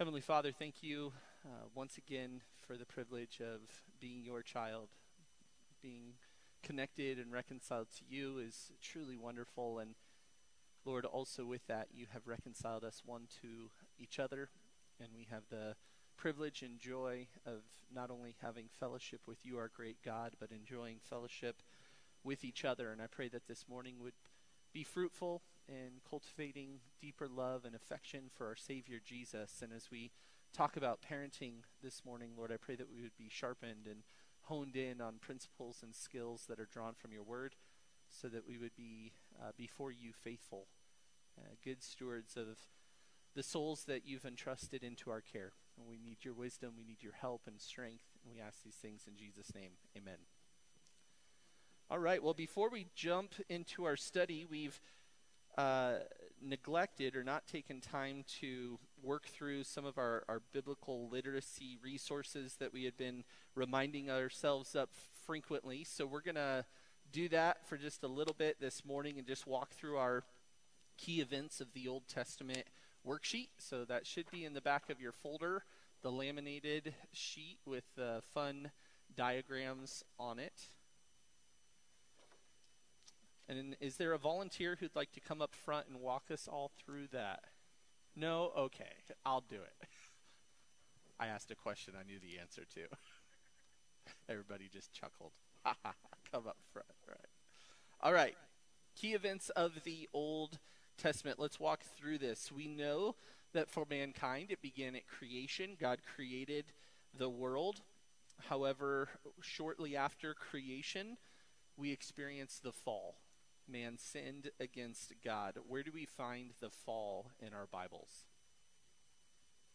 Heavenly Father, thank you uh, once again for the privilege of being your child. Being connected and reconciled to you is truly wonderful. And Lord, also with that, you have reconciled us one to each other. And we have the privilege and joy of not only having fellowship with you, our great God, but enjoying fellowship with each other. And I pray that this morning would be fruitful in cultivating deeper love and affection for our Savior Jesus. And as we talk about parenting this morning, Lord, I pray that we would be sharpened and honed in on principles and skills that are drawn from your word so that we would be uh, before you faithful, uh, good stewards of the souls that you've entrusted into our care. And we need your wisdom, we need your help and strength, and we ask these things in Jesus' name. Amen. All right, well, before we jump into our study, we've uh, neglected or not taken time to work through some of our, our biblical literacy resources that we had been reminding ourselves of frequently. So we're going to do that for just a little bit this morning and just walk through our key events of the Old Testament worksheet. So that should be in the back of your folder, the laminated sheet with uh, fun diagrams on it. And is there a volunteer who'd like to come up front and walk us all through that? No? Okay, I'll do it. I asked a question I knew the answer to. Everybody just chuckled. come up front. Right. All right. Key events of the Old Testament. Let's walk through this. We know that for mankind, it began at creation. God created the world. However, shortly after creation, we experience the fall man sinned against God. Where do we find the fall in our Bibles?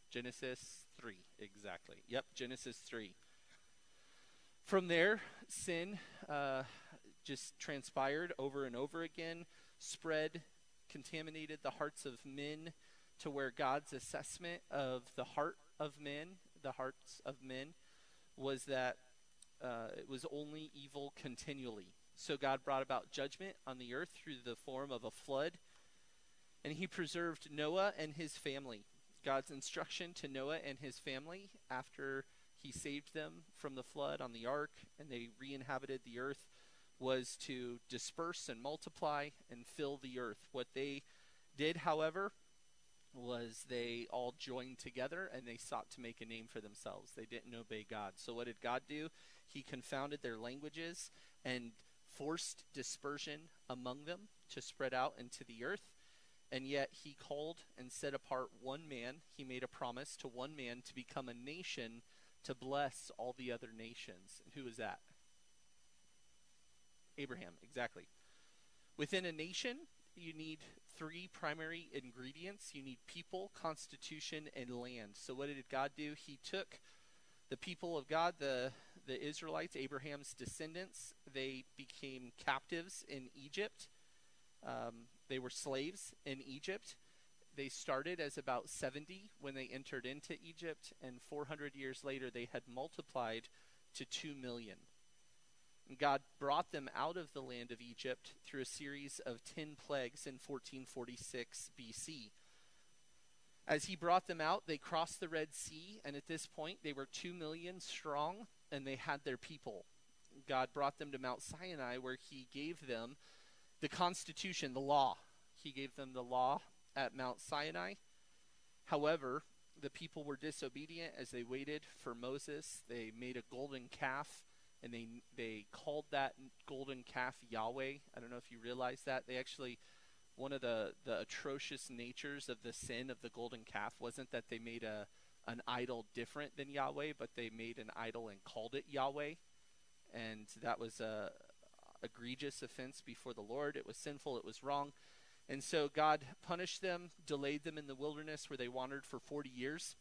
Genesis 3, exactly. Yep, Genesis 3. From there, sin uh, just transpired over and over again, spread, contaminated the hearts of men to where God's assessment of the heart of men, the hearts of men, was that uh, it was only evil continually. So God brought about judgment on the earth through the form of a flood, and he preserved Noah and his family. God's instruction to Noah and his family after he saved them from the flood on the ark and they re inhabited the earth was to disperse and multiply and fill the earth. What they did, however, was they all joined together and they sought to make a name for themselves. They didn't obey God. So, what did God do? He confounded their languages and forced dispersion among them to spread out into the earth. And yet he called and set apart one man. He made a promise to one man to become a nation to bless all the other nations. And who is that? Abraham, exactly. Within a nation, you need three primary ingredients you need people, constitution, and land. So, what did God do? He took the people of God, the the Israelites, Abraham's descendants, they became captives in Egypt. Um, they were slaves in Egypt. They started as about 70 when they entered into Egypt, and 400 years later, they had multiplied to 2 million. God brought them out of the land of Egypt through a series of 10 plagues in 1446 BC. As he brought them out, they crossed the Red Sea, and at this point, they were 2 million strong and they had their people. God brought them to Mount Sinai where he gave them the constitution, the law. He gave them the law at Mount Sinai. However, the people were disobedient as they waited for Moses. They made a golden calf and they they called that golden calf Yahweh. I don't know if you realize that. They actually one of the the atrocious natures of the sin of the golden calf wasn't that they made a an idol different than Yahweh, but they made an idol and called it Yahweh, and that was a egregious offense before the Lord. It was sinful. It was wrong. And so God punished them, delayed them in the wilderness where they wandered for 40 years.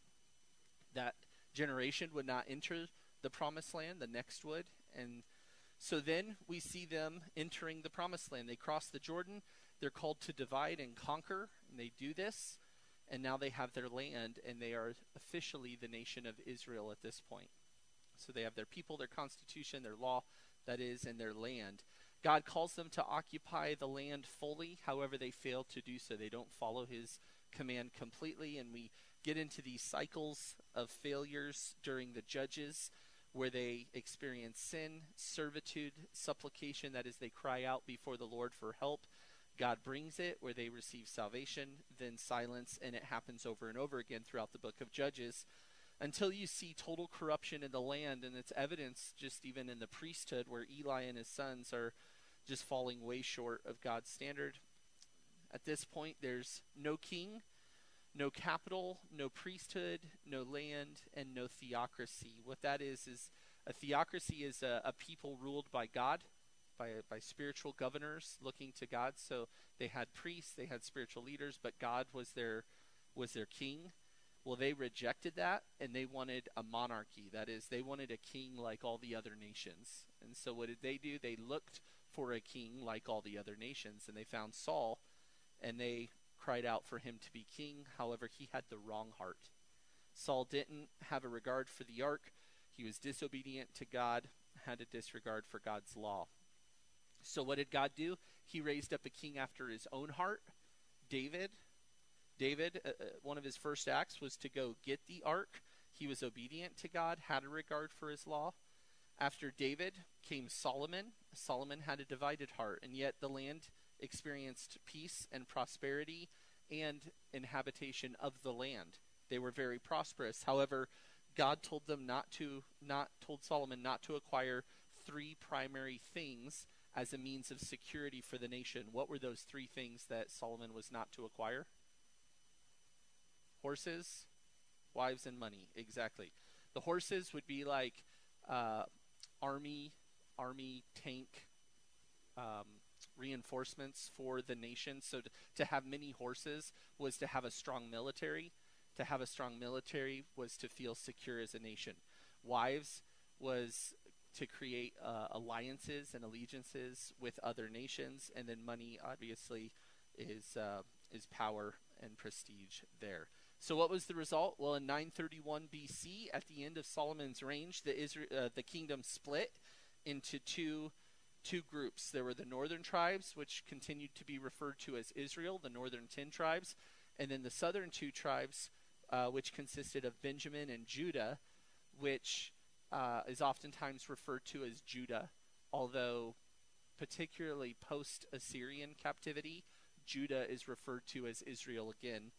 That generation would not enter the promised land, the next would. And so then we see them entering the promised land. They cross the Jordan. They're called to divide and conquer, and they do this and now they have their land, and they are officially the nation of Israel at this point. So they have their people, their constitution, their law, that is, and their land. God calls them to occupy the land fully, however, they fail to do so. They don't follow his command completely, and we get into these cycles of failures during the judges where they experience sin, servitude, supplication, that is, they cry out before the Lord for help. God brings it where they receive salvation, then silence, and it happens over and over again throughout the book of Judges until you see total corruption in the land, and it's evidence just even in the priesthood where Eli and his sons are just falling way short of God's standard. At this point, there's no king, no capital, no priesthood, no land, and no theocracy. What that is is a theocracy is a, a people ruled by God, by by spiritual governors looking to God. So they had priests, they had spiritual leaders, but God was their was their king. Well, they rejected that and they wanted a monarchy. That is, they wanted a king like all the other nations. And so what did they do? They looked for a king like all the other nations and they found Saul and they cried out for him to be king. However, he had the wrong heart. Saul didn't have a regard for the ark. He was disobedient to God, had a disregard for God's law. So what did God do? He raised up a king after his own heart, David. David, uh, uh, one of his first acts was to go get the ark. He was obedient to God, had a regard for his law. After David came Solomon. Solomon had a divided heart, and yet the land experienced peace and prosperity and inhabitation of the land. They were very prosperous. However, God told them not to not told Solomon not to acquire three primary things as a means of security for the nation. What were those three things that Solomon was not to acquire? Horses, wives, and money. Exactly. The horses would be like uh, army, army tank um, reinforcements for the nation. So to, to have many horses was to have a strong military. To have a strong military was to feel secure as a nation. Wives was to create uh, alliances and allegiances with other nations, and then money obviously is uh, is power and prestige there. So what was the result? Well, in 931 BC, at the end of Solomon's reign, the Israel, uh, the kingdom split into two two groups. There were the northern tribes, which continued to be referred to as Israel, the northern ten tribes, and then the southern two tribes, uh, which consisted of Benjamin and Judah, which uh, is oftentimes referred to as Judah, although particularly post Assyrian captivity, Judah is referred to as Israel again.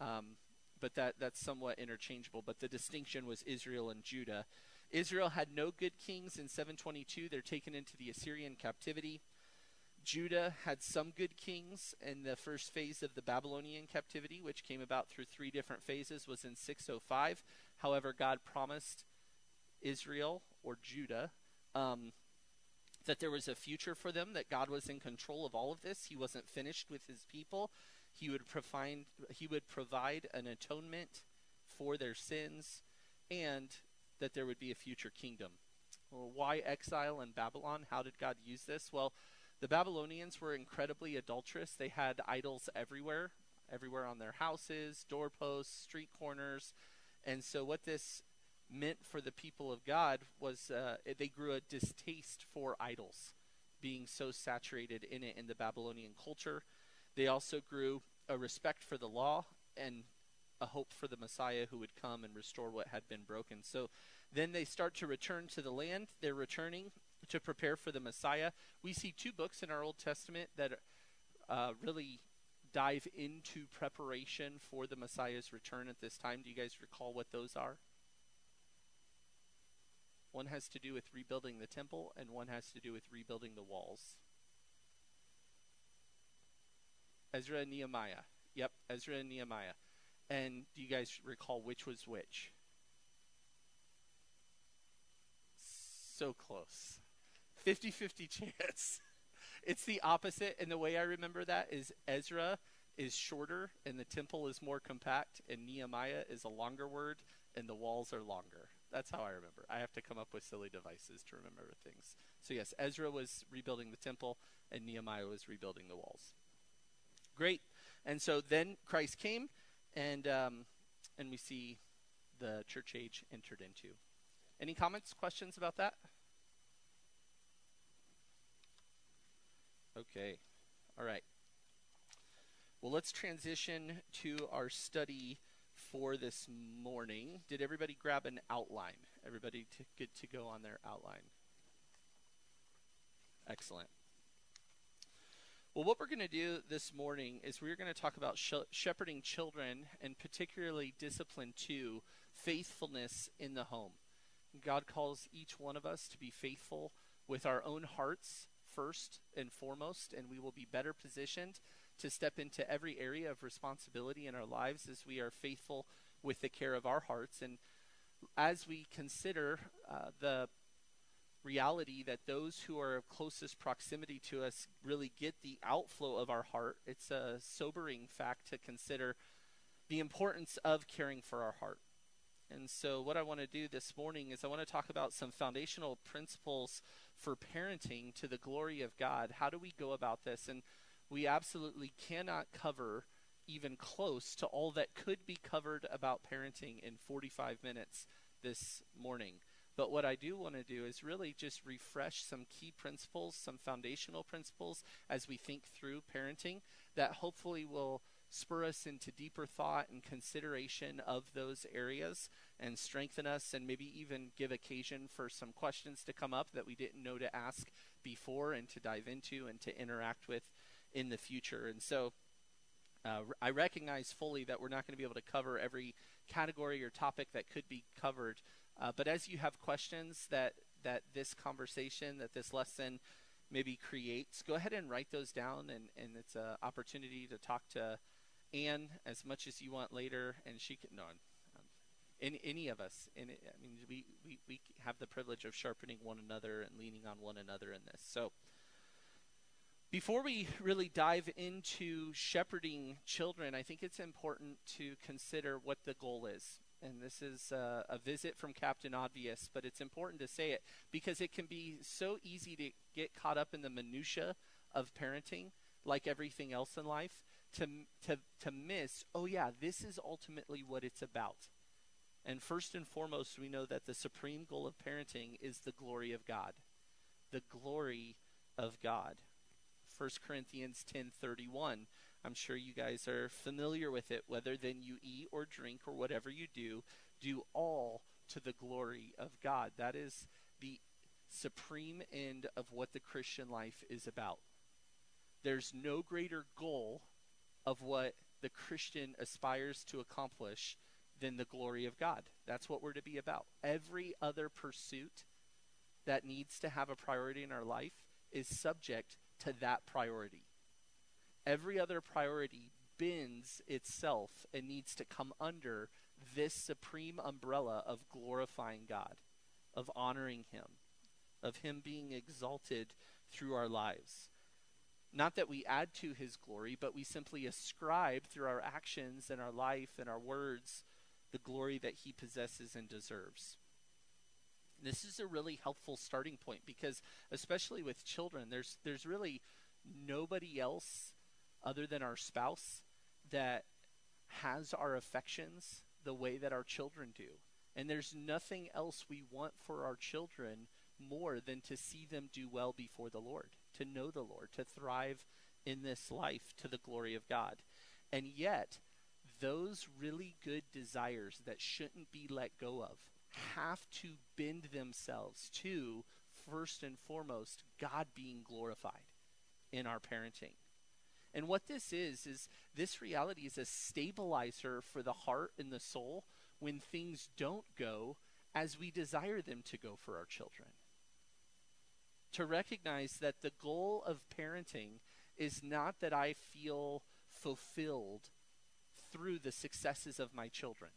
Um, but that, that's somewhat interchangeable. But the distinction was Israel and Judah. Israel had no good kings in 722. They're taken into the Assyrian captivity. Judah had some good kings in the first phase of the Babylonian captivity, which came about through three different phases, was in 605. However, God promised Israel or Judah um, that there was a future for them, that God was in control of all of this. He wasn't finished with his people. He would provide he would provide an atonement for their sins and that there would be a future kingdom. Well, why exile in Babylon? How did God use this? Well, the Babylonians were incredibly adulterous. They had idols everywhere, everywhere on their houses, doorposts, street corners. And so, what this meant for the people of God was uh, they grew a distaste for idols, being so saturated in it in the Babylonian culture. They also grew a respect for the law and a hope for the Messiah who would come and restore what had been broken. So then they start to return to the land. They're returning to prepare for the Messiah. We see two books in our Old Testament that uh, really dive into preparation for the Messiah's return at this time. Do you guys recall what those are? One has to do with rebuilding the temple, and one has to do with rebuilding the walls. Ezra and Nehemiah. Yep, Ezra and Nehemiah. And do you guys recall which was which? So close. 50 50 chance. it's the opposite. And the way I remember that is Ezra is shorter and the temple is more compact, and Nehemiah is a longer word and the walls are longer. That's how I remember. I have to come up with silly devices to remember things. So, yes, Ezra was rebuilding the temple and Nehemiah was rebuilding the walls. Great. And so then Christ came, and um, and we see the church age entered into. Any comments, questions about that? Okay. All right. Well, let's transition to our study for this morning. Did everybody grab an outline? Everybody t- good to go on their outline? Excellent. Well, what we're going to do this morning is we're going to talk about sh- shepherding children and particularly discipline to faithfulness in the home. God calls each one of us to be faithful with our own hearts first and foremost, and we will be better positioned to step into every area of responsibility in our lives as we are faithful with the care of our hearts. And as we consider uh, the reality that those who are of closest proximity to us really get the outflow of our heart, it's a sobering fact to consider the importance of caring for our heart. And so, what I want to do this morning is I want to talk about some foundational principles for parenting to the glory of God. How do we go about this? And we absolutely cannot cover even close to all that could be covered about parenting in 45 minutes this morning. But what I do want to do is really just refresh some key principles, some foundational principles as we think through parenting that hopefully will spur us into deeper thought and consideration of those areas and strengthen us and maybe even give occasion for some questions to come up that we didn't know to ask before and to dive into and to interact with in the future. And so uh, I recognize fully that we're not going to be able to cover every category or topic that could be covered. Uh, but as you have questions that that this conversation, that this lesson maybe creates, go ahead and write those down, and, and it's an opportunity to talk to Anne as much as you want later, and she can no, um, any of us. In I mean, we, we we have the privilege of sharpening one another and leaning on one another in this. So. Before we really dive into shepherding children, I think it's important to consider what the goal is. And this is uh, a visit from Captain Obvious, but it's important to say it because it can be so easy to get caught up in the minutia of parenting, like everything else in life, to to to miss. Oh yeah, this is ultimately what it's about. And first and foremost, we know that the supreme goal of parenting is the glory of God, the glory of God. 1 Corinthians 10:31. I'm sure you guys are familiar with it. Whether then you eat or drink or whatever you do, do all to the glory of God. That is the supreme end of what the Christian life is about. There's no greater goal of what the Christian aspires to accomplish than the glory of God. That's what we're to be about. Every other pursuit that needs to have a priority in our life is subject to that priority. Every other priority bends itself and needs to come under this supreme umbrella of glorifying God, of honoring Him, of Him being exalted through our lives. Not that we add to His glory, but we simply ascribe through our actions and our life and our words the glory that He possesses and deserves. This is a really helpful starting point because, especially with children, there's there's really nobody else other than our spouse that has our affections the way that our children do. And there's nothing else we want for our children more than to see them do well before the Lord, to know the Lord, to thrive in this life to the glory of God. And yet, those really good desires that shouldn't be let go of have to bend themselves to, first and foremost, God being glorified in our parenting. And what this is, is this reality is a stabilizer for the heart and the soul when things don't go as we desire them to go for our children. To recognize that the goal of parenting is not that I feel fulfilled through the successes of my children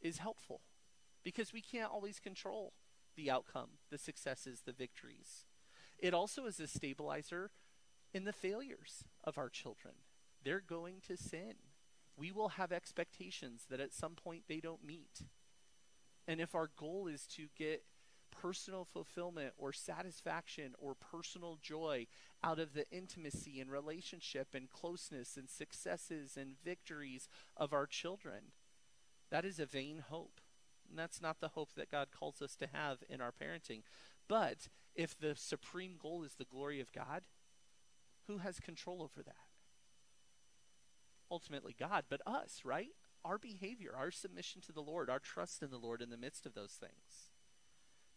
is helpful because we can't always control the outcome, the successes, the victories. It also is a stabilizer in the failures of our children. They're going to sin. We will have expectations that at some point they don't meet. And if our goal is to get personal fulfillment or satisfaction or personal joy out of the intimacy and relationship and closeness and successes and victories of our children, that is a vain hope. And that's not the hope that God calls us to have in our parenting. But if the supreme goal is the glory of God, who has control over that? Ultimately, God, but us, right? our behavior, our submission to the Lord, our trust in the Lord in the midst of those things.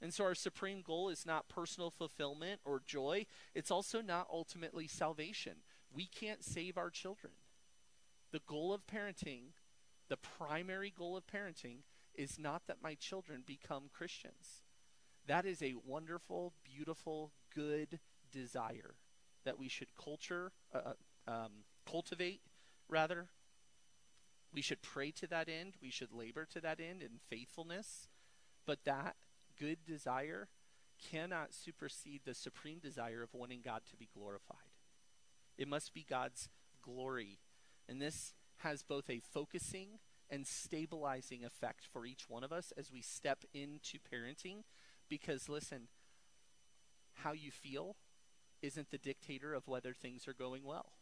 And so our supreme goal is not personal fulfillment or joy. It's also not ultimately salvation. We can't save our children. The goal of parenting, the primary goal of parenting, is not that my children become Christians. That is a wonderful, beautiful, good desire that we should culture, uh, uh, um, cultivate, rather. We should pray to that end. We should labor to that end in faithfulness. But that good desire cannot supersede the supreme desire of wanting God to be glorified. It must be God's glory. And this has both a focusing and stabilizing effect for each one of us as we step into parenting. Because, listen, how you feel isn't the dictator of whether things are going well.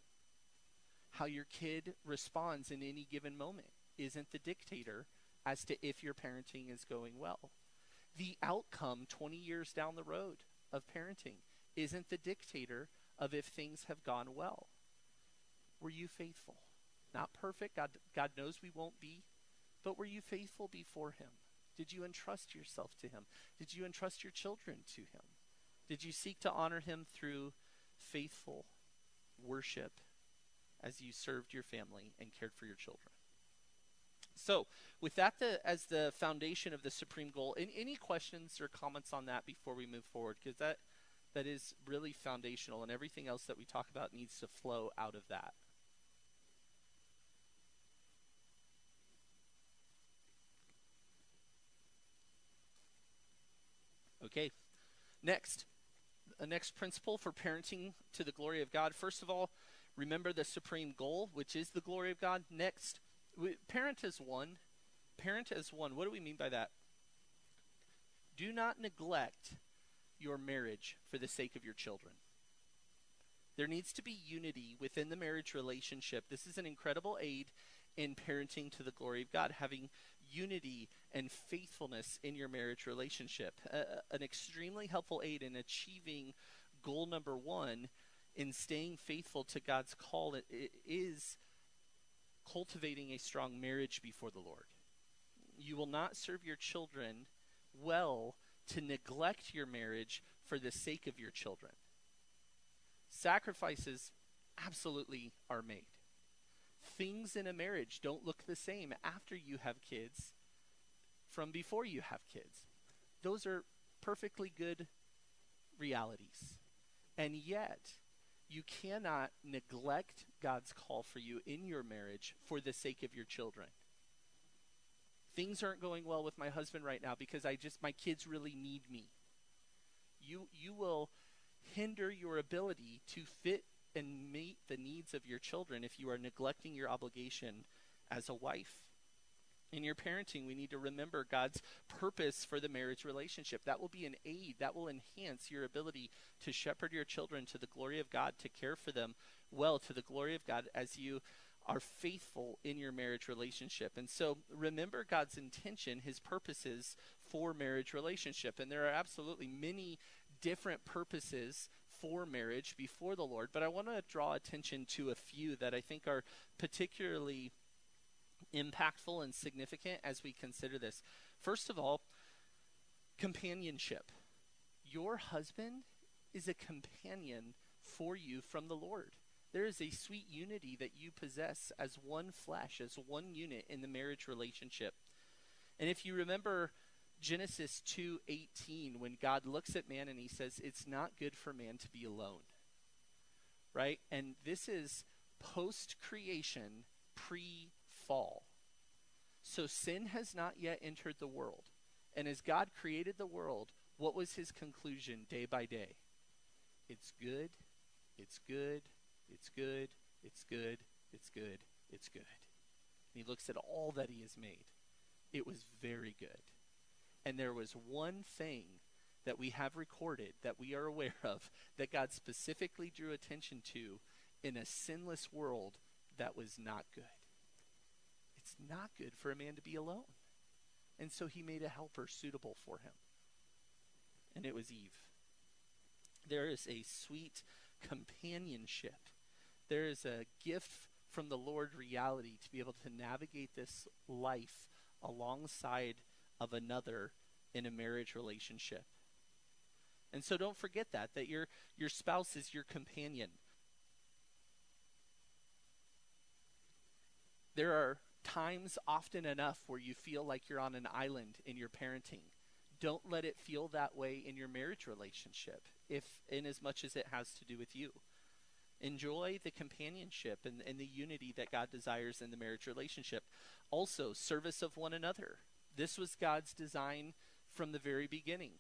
How your kid responds in any given moment isn't the dictator as to if your parenting is going well. The outcome 20 years down the road of parenting isn't the dictator of if things have gone well. Were you faithful? Not perfect. God, God knows we won't be. But were you faithful before Him? Did you entrust yourself to Him? Did you entrust your children to Him? Did you seek to honor Him through faithful worship as you served your family and cared for your children? So, with that the, as the foundation of the supreme goal, any questions or comments on that before we move forward? Because that that is really foundational, and everything else that we talk about needs to flow out of that. Okay, next, a next principle for parenting to the glory of God. First of all, remember the supreme goal, which is the glory of God. Next, parent as one. Parent as one. What do we mean by that? Do not neglect your marriage for the sake of your children. There needs to be unity within the marriage relationship. This is an incredible aid in parenting to the glory of God, having unity and faithfulness in your marriage relationship. Uh, an extremely helpful aid in achieving goal number one in staying faithful to God's call is cultivating a strong marriage before the Lord. You will not serve your children well to neglect your marriage for the sake of your children. Sacrifices absolutely are made. Things in a marriage don't look the same after you have kids from before you have kids. Those are perfectly good realities. And yet, you cannot neglect God's call for you in your marriage for the sake of your children. Things aren't going well with my husband right now because I just my kids really need me. You you will hinder your ability to fit and meet the needs of your children if you are neglecting your obligation as a wife. In your parenting, we need to remember God's purpose for the marriage relationship. That will be an aid, that will enhance your ability to shepherd your children to the glory of God, to care for them well to the glory of God as you are faithful in your marriage relationship. And so remember God's intention, his purposes for marriage relationship. And there are absolutely many different purposes for marriage before the Lord, but I want to draw attention to a few that I think are particularly impactful and significant as we consider this. First of all, companionship. Your husband is a companion for you from the Lord. There is a sweet unity that you possess as one flesh, as one unit in the marriage relationship. And if you remember Genesis 2:18 when God looks at man and he says it's not good for man to be alone. Right? And this is post creation, pre fall. So sin has not yet entered the world. And as God created the world, what was his conclusion day by day? It's good, it's good, it's good, it's good, it's good, it's good. And he looks at all that he has made. It was very good. And there was one thing that we have recorded that we are aware of that God specifically drew attention to in a sinless world that was not good. It's not good for a man to be alone. And so he made a helper suitable for him. And it was Eve. There is a sweet companionship. There is a gift from the Lord reality to be able to navigate this life alongside of another in a marriage relationship. And so don't forget that that your your spouse is your companion. There are times often enough where you feel like you're on an island in your parenting. Don't let it feel that way in your marriage relationship, if in as much as it has to do with you. Enjoy the companionship and, and the unity that God desires in the marriage relationship. Also, service of one another. This was God's design from the very beginning.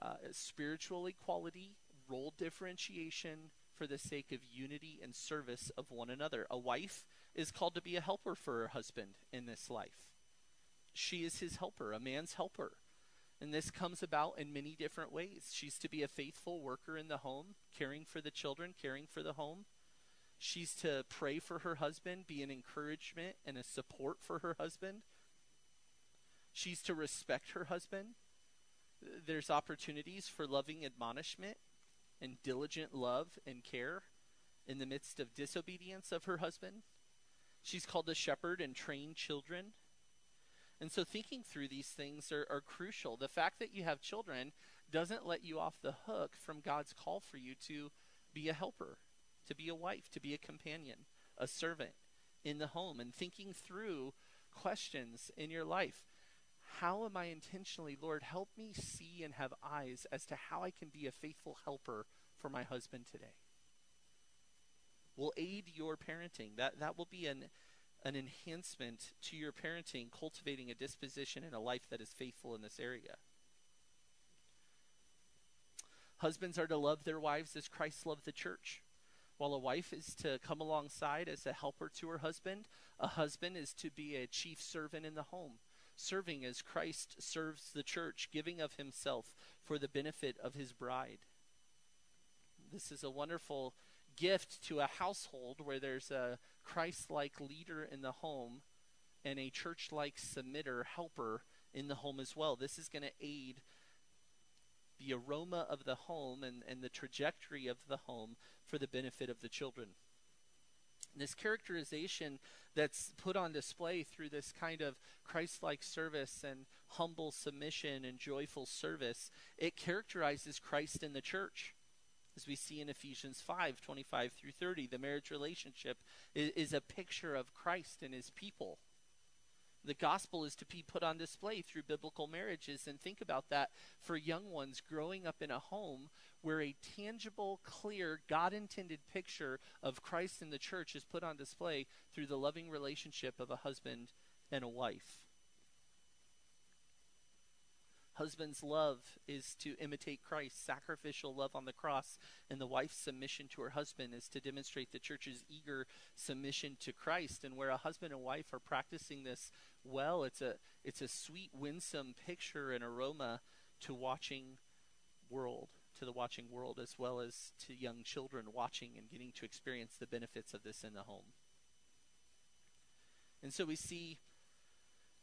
Uh, spiritual equality, role differentiation for the sake of unity and service of one another. A wife is called to be a helper for her husband in this life. She is his helper, a man's helper. And this comes about in many different ways. She's to be a faithful worker in the home, caring for the children, caring for the home. She's to pray for her husband, be an encouragement and a support for her husband. She's to respect her husband. There's opportunities for loving admonishment and diligent love and care in the midst of disobedience of her husband. She's called to shepherd and train children. And so thinking through these things are, are crucial. The fact that you have children doesn't let you off the hook from God's call for you to be a helper, to be a wife, to be a companion, a servant in the home, and thinking through questions in your life. How am I intentionally, Lord, help me see and have eyes as to how I can be a faithful helper for my husband today? Will aid your parenting. That that will be an an enhancement to your parenting, cultivating a disposition and a life that is faithful in this area. Husbands are to love their wives as Christ loved the church. While a wife is to come alongside as a helper to her husband, a husband is to be a chief servant in the home, serving as Christ serves the church, giving of himself for the benefit of his bride. This is a wonderful gift to a household where there's a Christ like leader in the home and a church like submitter, helper in the home as well. This is going to aid the aroma of the home and, and the trajectory of the home for the benefit of the children. This characterization that's put on display through this kind of Christ like service and humble submission and joyful service, it characterizes Christ in the church as we see in Ephesians 5 25 through 30. The marriage relationship is, is, a picture of Christ and his people. The gospel is to be put on display through biblical marriages. And think about that for young ones growing up in a home where a tangible, clear, God intended picture of Christ in the church is put on display through the loving relationship of a husband and a wife. Husband's love is to imitate Christ's sacrificial love on the cross, and the wife's submission to her husband is to demonstrate the church's eager submission to Christ. And where a husband and wife are practicing this well, it's a it's a sweet, winsome picture and aroma to watching world, to the watching world, as well as to young children watching and getting to experience the benefits of this in the home. And so we see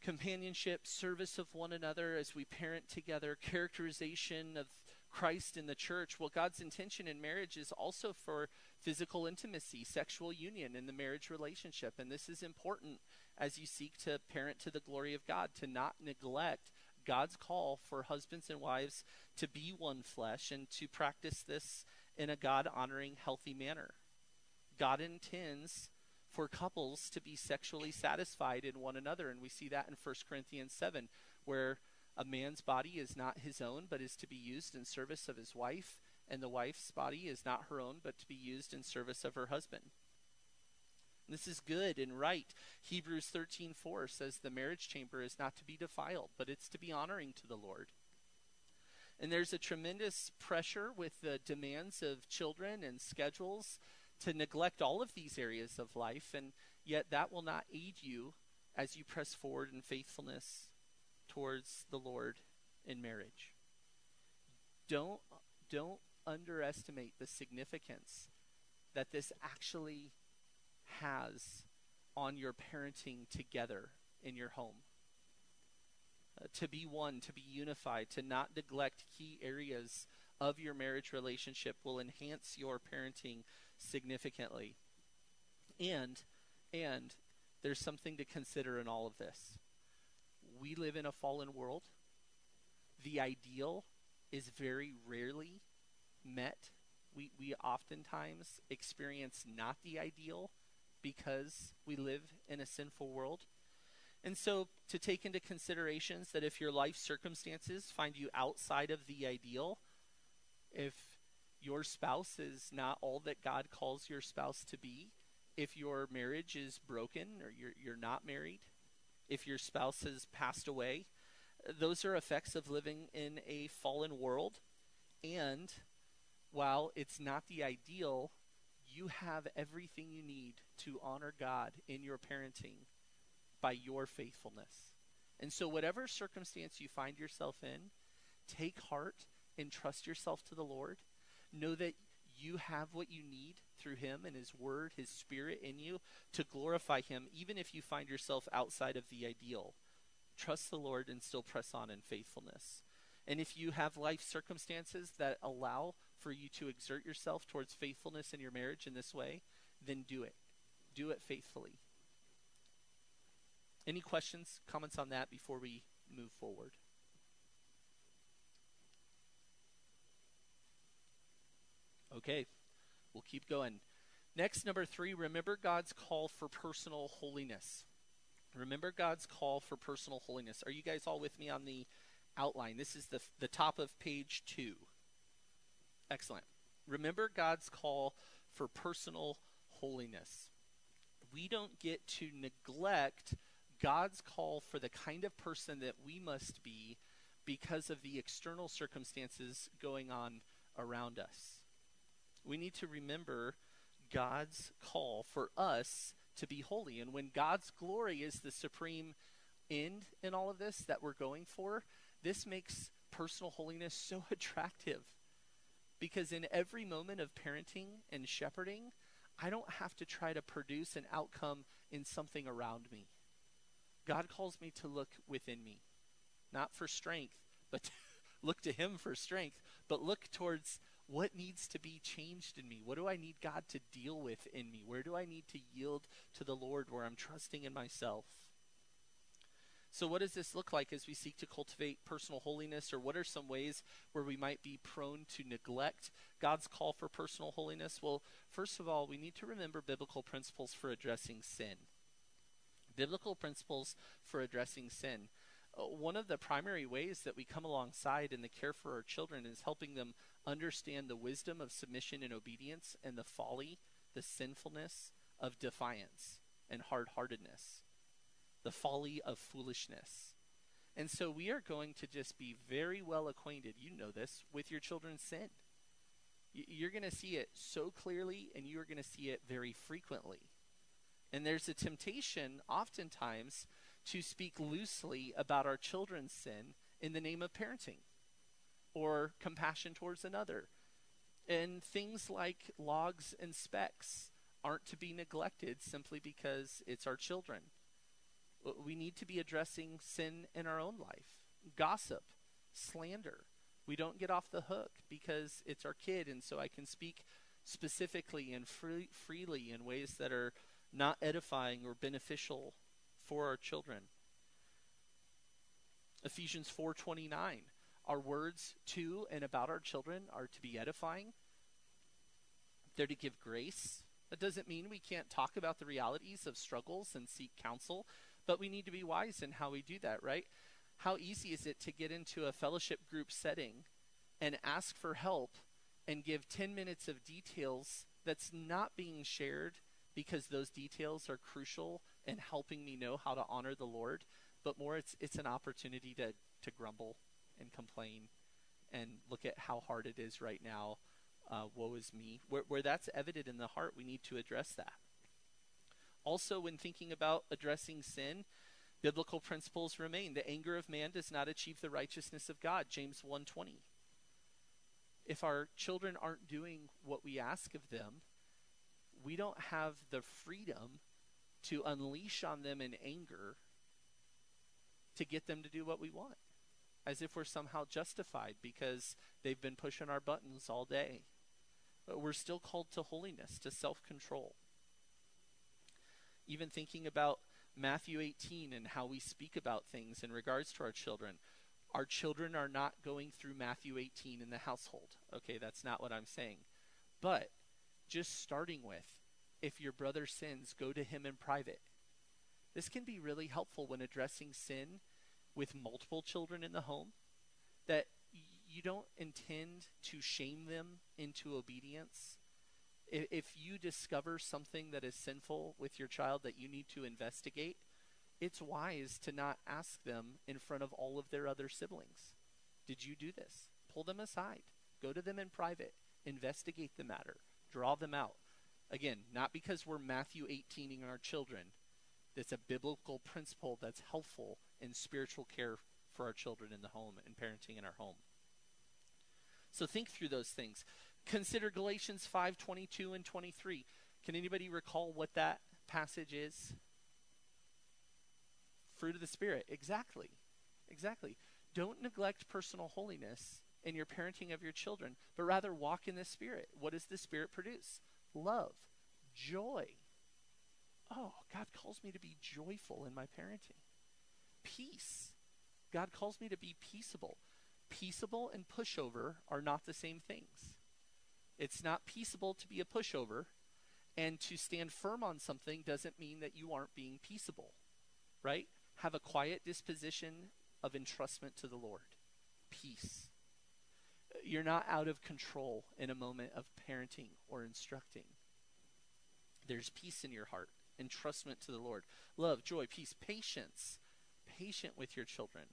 companionship, service of one another as we parent together, characterization of Christ in the church. Well, God's intention in marriage is also for physical intimacy, sexual union in the marriage relationship. And this is important as you seek to parent to the glory of God, to not neglect God's call for husbands and wives to be one flesh and to practice this in a God honoring, healthy manner. God intends for couples to be sexually satisfied in one another. And we see that in 1 Corinthians 7, where a man's body is not his own, but is to be used in service of his wife, and the wife's body is not her own, but to be used in service of her husband. This is good and right. Hebrews 13:4 says the marriage chamber is not to be defiled, but it's to be honoring to the Lord. And there's a tremendous pressure with the demands of children and schedules to neglect all of these areas of life, and yet that will not aid you as you press forward in faithfulness towards the Lord in marriage. Don't don't underestimate the significance that this actually has on your parenting together in your home. Uh, to be one, to be unified, to not neglect key areas of your marriage relationship will enhance your parenting significantly. And And there's something to consider in all of this. We live in a fallen world. The ideal is very rarely met. We, we oftentimes experience not the ideal because we live in a sinful world. And so, to take into considerations that if your life circumstances find you outside of the ideal, if your spouse is not all that God calls your spouse to be, if your marriage is broken or you're, you're not married, if your spouse has passed away, those are effects of living in a fallen world. And while it's not the ideal, you have everything you need to honor God in your parenting by your faithfulness. And so, whatever circumstance you find yourself in, take heart and trust yourself to the Lord. Know that you have what you need through Him and His Word, His Spirit in you to glorify Him, even if you find yourself outside of the ideal. Trust the Lord and still press on in faithfulness. And if you have life circumstances that allow for you to exert yourself towards faithfulness in your marriage in this way, then do it. Do it faithfully. Any questions, comments on that before we move forward? Okay, we'll keep going. Next, number three, remember God's call for personal holiness. Remember God's call for personal holiness. Are you guys all with me on the outline? This is the, the top of page two. Excellent. Remember God's call for personal holiness. We don't get to neglect God's call for the kind of person that we must be because of the external circumstances going on around us. We need to remember God's call for us to be holy. And when God's glory is the supreme end in all of this that we're going for, this makes personal holiness so attractive. Because in every moment of parenting and shepherding, I don't have to try to produce an outcome in something around me. God calls me to look within me, not for strength, but look to Him for strength, but look towards what needs to be changed in me? What do I need God to deal with in me? Where do I need to yield to the Lord where I'm trusting in myself? So, what does this look like as we seek to cultivate personal holiness, or what are some ways where we might be prone to neglect God's call for personal holiness? Well, first of all, we need to remember biblical principles for addressing sin. Biblical principles for addressing sin. Uh, one of the primary ways that we come alongside in the care for our children is helping them understand the wisdom of submission and obedience and the folly, the sinfulness of defiance and hard heartedness, the folly of foolishness. And so we are going to just be very well acquainted, you know this, with your children's sin. You're going to see it so clearly and you're going to see it very frequently. And there's a temptation, oftentimes, to speak loosely about our children's sin in the name of parenting or compassion towards another. And things like logs and specks aren't to be neglected simply because it's our children. We need to be addressing sin in our own life, gossip, slander. We don't get off the hook because it's our kid, and so I can speak specifically and free, freely in ways that are not edifying or beneficial for our children. Ephesians 4:29 our words to and about our children are to be edifying. They're to give grace. That doesn't mean we can't talk about the realities of struggles and seek counsel, but we need to be wise in how we do that, right? How easy is it to get into a fellowship group setting and ask for help and give 10 minutes of details that's not being shared because those details are crucial in helping me know how to honor the Lord, but more it's it's an opportunity to to grumble and complain and look at how hard it is right now. Uh, woe is me. Where, where that's evident in the heart, we need to address that. Also, when thinking about addressing sin, biblical principles remain. The anger of man does not achieve the righteousness of God. James 1:20. If our children aren't doing what we ask of them, we don't have the freedom to unleash on them in anger to get them to do what we want as if we're somehow justified because they've been pushing our buttons all day. But we're still called to holiness, to self control. Even thinking about Matthew 18 and how we speak about things in regards to our children. Our children are not going through Matthew 18 in the household. Okay, that's not what I'm saying. But just starting with, if your brother sins, go to him in private. This can be really helpful when addressing sin with multiple children in the home. That you don't intend to shame them into obedience. If you discover something that is sinful with your child that you need to investigate, it's wise to not ask them in front of all of their other siblings. Did you do this? Pull them aside. Go to them in private. Investigate the matter. Draw them out. Again, not because we're Matthew 18ing our children. That's a biblical principle that's helpful in spiritual care for our children in the home and parenting in our home. So think through those things. Consider Galatians 5:22 and 23. Can anybody recall what that passage is? Fruit of the spirit. Exactly. Exactly. Don't neglect personal holiness in your parenting of your children, but rather walk in the spirit. What does the spirit produce? Love, joy. Oh, God calls me to be joyful in my parenting. Peace. God calls me to be peaceable. Peaceable and pushover are not the same things. It's not peaceable to be a pushover, and to stand firm on something doesn't mean that you aren't being peaceable, right? Have a quiet disposition of entrustment to the Lord. Peace. You're not out of control in a moment of parenting or instructing. There's peace in your heart, entrustment to the Lord. Love, joy, peace, patience. Patient with your children.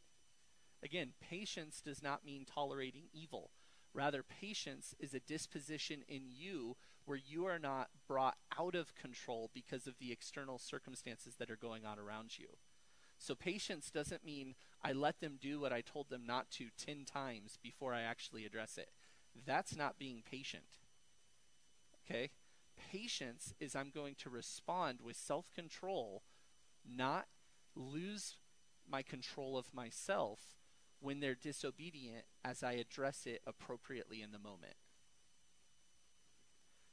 Again, patience does not mean tolerating evil. Rather, patience is a disposition in you where you are not brought out of control because of the external circumstances that are going on around you. So, patience doesn't mean I let them do what I told them not to 10 times before I actually address it. That's not being patient. Okay? Patience is I'm going to respond with self control, not lose my control of myself when they're disobedient as I address it appropriately in the moment.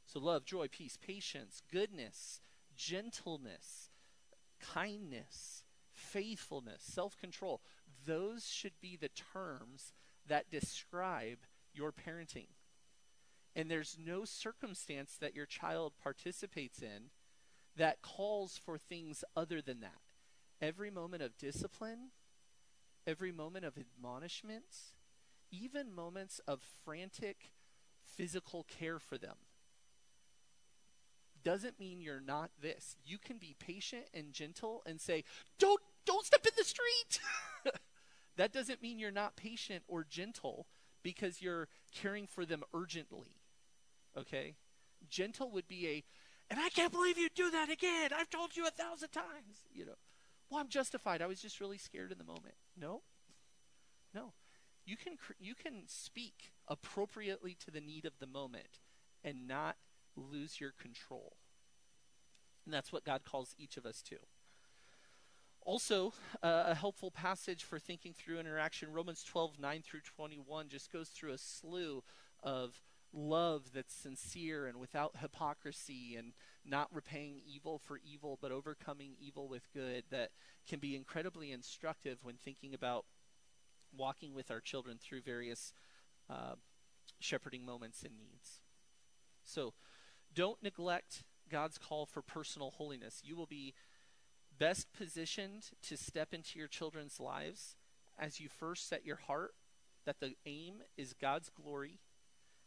So, love, joy, peace, patience, goodness, gentleness, kindness, faithfulness, self control. Those should be the terms that describe your parenting. And there's no circumstance that your child participates in that calls for things other than that. Every moment of discipline, every moment of admonishments, even moments of frantic physical care for them, doesn't mean you're not this. You can be patient and gentle and say, "Don't don't step in the street." that doesn't mean you're not patient or gentle because you're caring for them urgently. Okay? Gentle would be a and I can't believe you do that again. I've told you a thousand times, you know. Well, I'm justified. I was just really scared in the moment. No. No. You can you can speak appropriately to the need of the moment and not lose your control. And that's what God calls each of us to. Also, uh, a helpful passage for thinking through interaction, Romans 12, 9 through 21, just goes through a slew of love that's sincere and without hypocrisy and not repaying evil for evil, but overcoming evil with good that can be incredibly instructive when thinking about walking with our children through various uh, shepherding moments and needs. So, don't neglect God's call for personal holiness. You will be best positioned to step into your children's lives as you first set your heart that the aim is God's glory,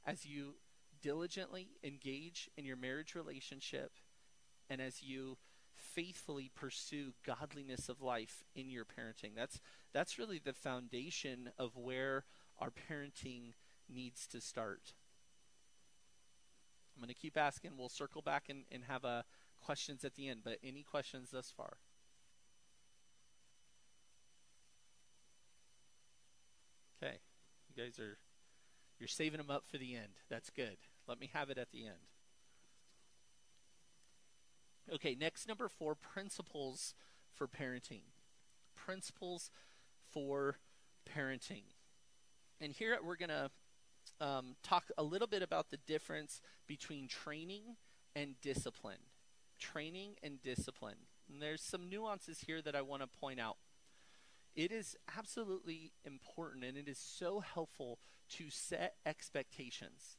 as you diligently engage in your marriage relationship, and as you faithfully pursue godliness of life in your parenting. That's that's really the foundation of where our parenting needs to start. I'm going to keep asking. We'll circle back and, and have uh, questions at the end. But any questions thus far? Okay, you guys are you're saving them up for the end. That's good. Let me have it at the end. Okay, next number four principles for parenting. Principles for parenting. And here we're going to um, talk a little bit about the difference between training and discipline. training and discipline. And there's some nuances here that I want to point out. It is absolutely important and it is so helpful to set expectations.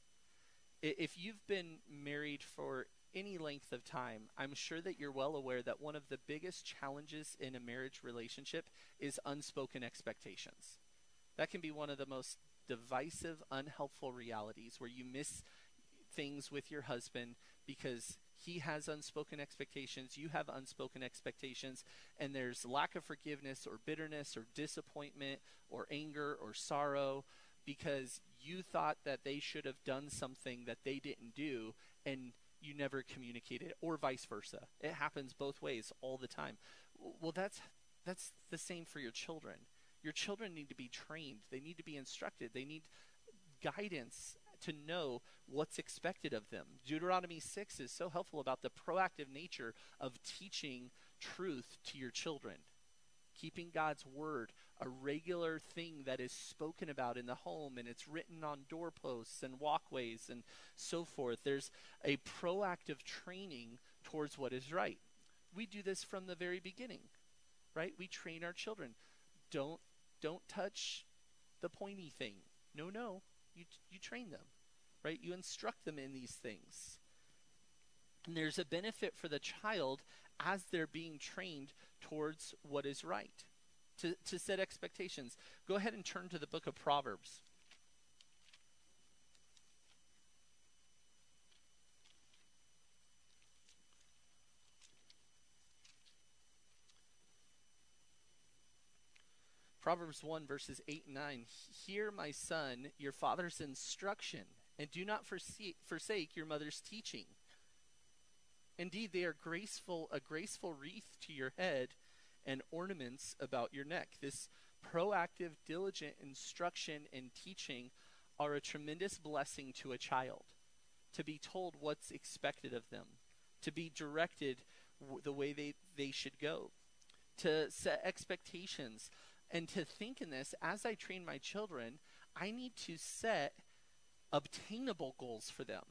If you've been married for any length of time, I'm sure that you're well aware that one of the biggest challenges in a marriage relationship is unspoken expectations. That can be one of the most divisive, unhelpful realities where you miss things with your husband because he has unspoken expectations, you have unspoken expectations, and there's lack of forgiveness or bitterness or disappointment or anger or sorrow because you thought that they should have done something that they didn't do and you never communicated or vice versa. It happens both ways all the time. Well, that's that's the same for your children. Your children need to be trained. They need to be instructed. They need guidance to know what's expected of them. Deuteronomy 6 is so helpful about the proactive nature of teaching truth to your children. Keeping God's word a regular thing that is spoken about in the home and it's written on doorposts and walkways and so forth. There's a proactive training towards what is right. We do this from the very beginning, right? We train our children. Don't don't touch the pointy thing. No, no. You you train them, right? You instruct them in these things. And there's a benefit for the child as they're being trained towards what is right to, to set expectations. Go ahead and turn to the book of Proverbs. Proverbs 1, verses 8 and 9. Hear, my son, your father's instruction, and do not forsake, forsake your mother's teaching. Indeed, they are graceful, a graceful wreath to your head and ornaments about your neck. This proactive, diligent instruction and teaching are a tremendous blessing to a child. To be told what's expected of them, to be directed w- the way they, they should go, to set expectations, and to think in this as I train my children, I need to set obtainable goals for them.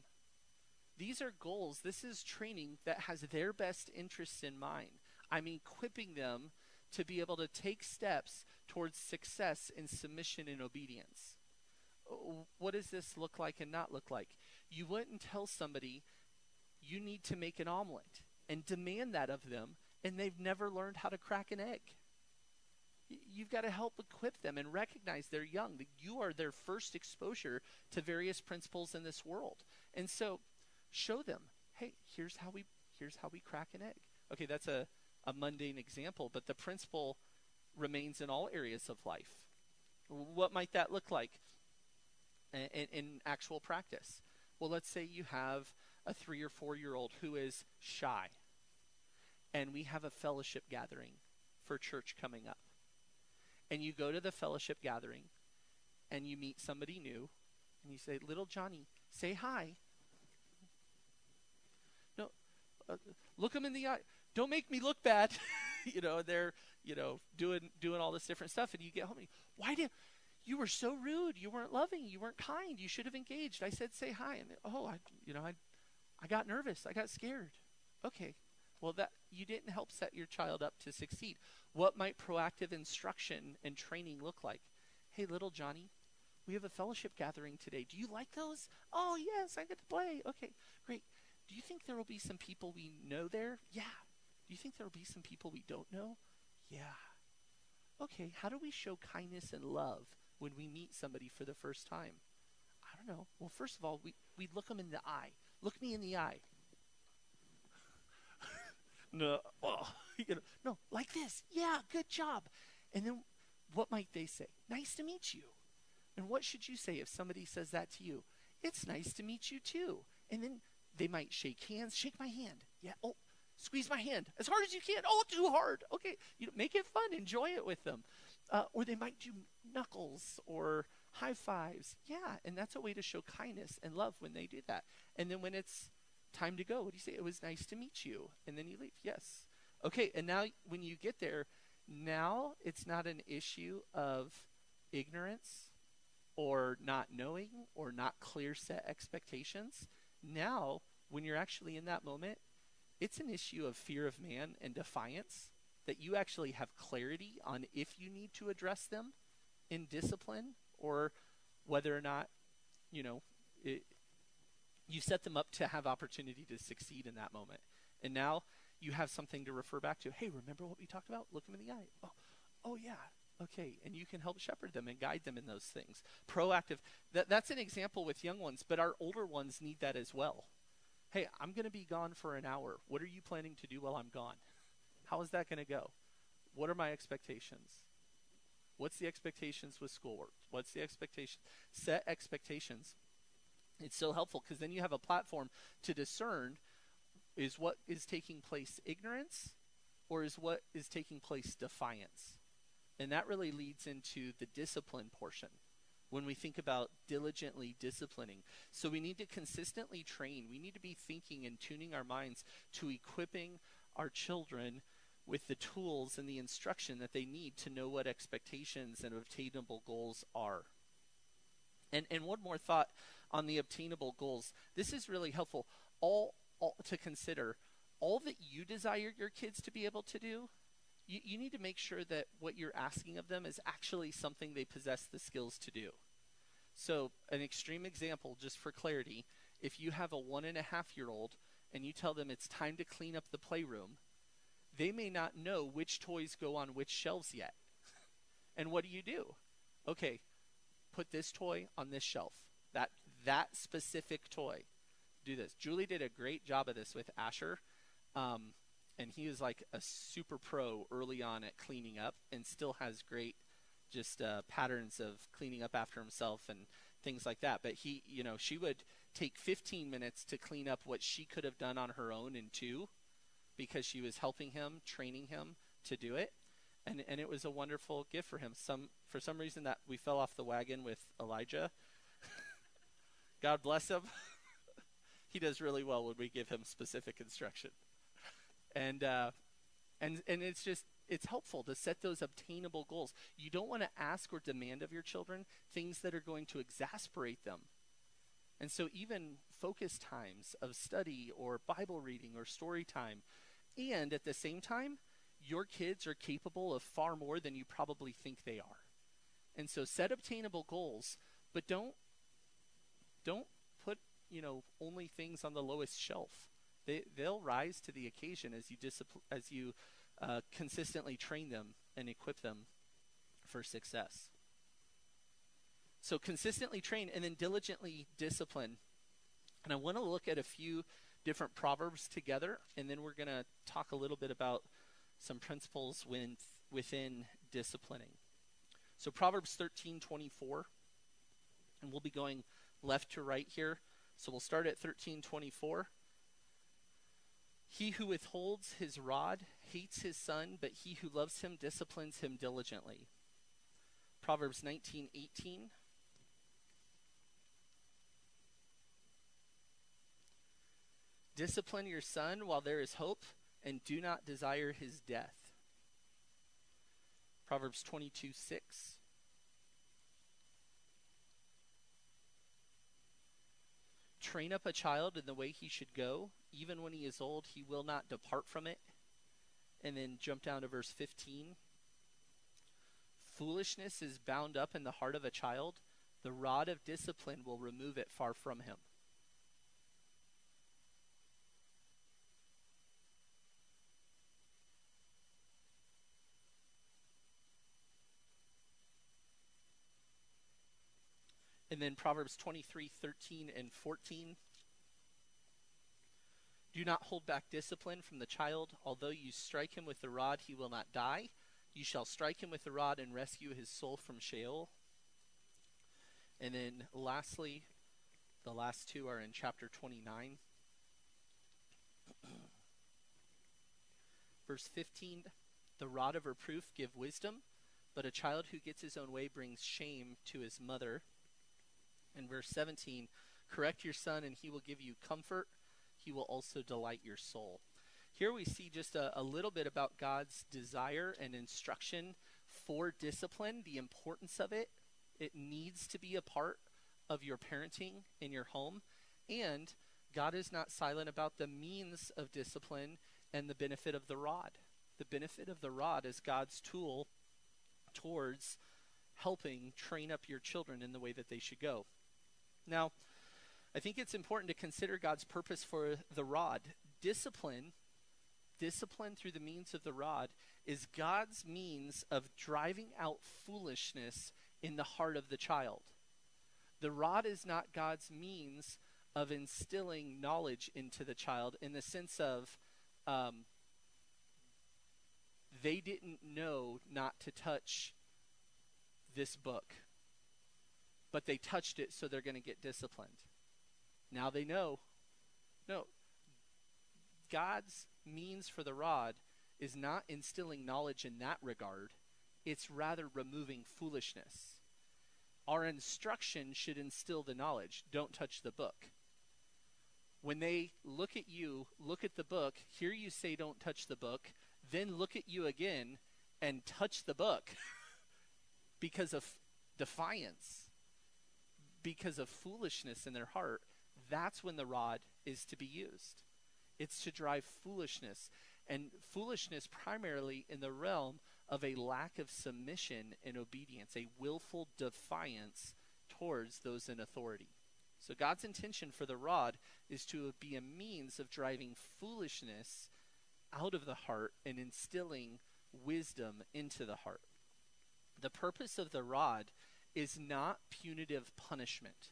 These are goals, this is training that has their best interests in mind. I'm equipping them to be able to take steps towards success in submission and obedience. Uh, what does this look like and not look like? You wouldn't tell somebody you need to make an omelet and demand that of them, and they've never learned how to crack an egg. You've got to help equip them and recognize they're young, that you are their first exposure to various principles in this world. And so show them, hey, here's how we here's how we crack an egg. Okay, that's a a mundane example, but the principle remains in all areas of life. What might that look like in, in actual practice? Well, let's say you have a three or four year old who is shy, and we have a fellowship gathering for church coming up. And you go to the fellowship gathering and you meet somebody new, and you say, Little Johnny, say hi. No, uh, Uh, look them in the eye don't make me look bad. you know, they're, you know, doing doing all this different stuff and you get home and you, why did you were so rude. You weren't loving. You weren't kind. You should have engaged. I said say hi and oh, I you know, I I got nervous. I got scared. Okay. Well, that you didn't help set your child up to succeed. What might proactive instruction and training look like? Hey, little Johnny, we have a fellowship gathering today. Do you like those? Oh, yes, I get to play. Okay, great. Do you think there will be some people we know there? Yeah, do you think there will be some people we don't know? Yeah. Okay, how do we show kindness and love when we meet somebody for the first time? I don't know. Well, first of all, we, we look them in the eye. Look me in the eye. no, oh, you know, no, like this. Yeah, good job. And then what might they say? Nice to meet you. And what should you say if somebody says that to you? It's nice to meet you too. And then they might shake hands. Shake my hand. Yeah. Oh, Squeeze my hand as hard as you can. Oh, too hard. Okay, you know, make it fun. Enjoy it with them. Uh, or they might do knuckles or high fives. Yeah, and that's a way to show kindness and love when they do that. And then when it's time to go, what do you say? It was nice to meet you. And then you leave. Yes. Okay, and now when you get there, now it's not an issue of ignorance or not knowing or not clear set expectations. Now, when you're actually in that moment, it's an issue of fear of man and defiance that you actually have clarity on if you need to address them in discipline or whether or not, you know, it, you set them up to have opportunity to succeed in that moment. And now you have something to refer back to. Hey, remember what we talked about? Look them in the eye. Oh, oh yeah. Okay, and you can help shepherd them and guide them in those things. Proactive. That, that's an example with young ones, but our older ones need that as well. Hey, I'm going to be gone for an hour. What are you planning to do while I'm gone? How is that going to go? What are my expectations? What's the expectations with schoolwork? What's the expectation? Set expectations. It's so helpful because then you have a platform to discern is what is taking place ignorance or is what is taking place defiance? And that really leads into the discipline portion when we think about diligently disciplining. So we need to consistently train. We need to be thinking and tuning our minds to equipping our children with the tools and the instruction that they need to know what expectations and obtainable goals are. And and one more thought on the obtainable goals. This is really helpful. All, all to consider all that you desire your kids to be able to do. You, you need to make sure that what you're asking of them is actually something they possess the skills to do. So, an extreme example, just for clarity, if you have a one and a half year old and you tell them it's time to clean up the playroom, they may not know which toys go on which shelves yet. and what do you do? Okay, put this toy on this shelf. That that specific toy. Do this. Julie did a great job of this with Asher. Um, and he was like a super pro early on at cleaning up and still has great just uh, patterns of cleaning up after himself and things like that. But he, you know, she would take 15 minutes to clean up what she could have done on her own in two because she was helping him, training him to do it. And, and it was a wonderful gift for him. Some for some reason that we fell off the wagon with Elijah. God bless him. he does really well when we give him specific instruction. And uh, and and it's just it's helpful to set those obtainable goals. You don't want to ask or demand of your children things that are going to exasperate them. And so even focus times of study or Bible reading or story time and at the same time your kids are capable of far more than you probably think they are. And so set obtainable goals, but don't don't put, you know, only things on the lowest shelf. They they'll rise to the occasion as you discipline as you uh, consistently train them and equip them for success. So consistently train and then diligently discipline. And I want to look at a few different proverbs together, and then we're going to talk a little bit about some principles when, within disciplining. So Proverbs 13:24, and we'll be going left to right here. So we'll start at 13:24. He who withholds his rod hates his son, but he who loves him disciplines him diligently. Proverbs 19:18. Discipline your son while there is hope, and do not desire his death. Proverbs 22 6. Train up a child in the way he should go. Even when he is old, he will not depart from it. And then jump down to verse 15. Foolishness is bound up in the heart of a child. The rod of discipline will remove it far from him. And then Proverbs 23 13 and 14. Do not hold back discipline from the child. Although you strike him with the rod, he will not die. You shall strike him with the rod and rescue his soul from Sheol. And then lastly, the last two are in chapter 29. Verse 15 The rod of reproof give wisdom, but a child who gets his own way brings shame to his mother. And verse 17, correct your son, and he will give you comfort. He will also delight your soul. Here we see just a, a little bit about God's desire and instruction for discipline, the importance of it. It needs to be a part of your parenting in your home. And God is not silent about the means of discipline and the benefit of the rod. The benefit of the rod is God's tool towards helping train up your children in the way that they should go. Now, I think it's important to consider God's purpose for the rod. Discipline, discipline through the means of the rod, is God's means of driving out foolishness in the heart of the child. The rod is not God's means of instilling knowledge into the child in the sense of um, they didn't know not to touch this book, but they touched it, so they're going to get disciplined. Now they know. No. God's means for the rod is not instilling knowledge in that regard, it's rather removing foolishness. Our instruction should instill the knowledge don't touch the book. When they look at you, look at the book, hear you say don't touch the book, then look at you again and touch the book because of defiance, because of foolishness in their heart, that's when the rod is to be used. It's to drive foolishness, and foolishness primarily in the realm of a lack of submission and obedience, a willful defiance towards those in authority. So God's intention for the rod is to be a means of driving foolishness out of the heart and instilling wisdom into the heart. The purpose of the rod is not punitive punishment.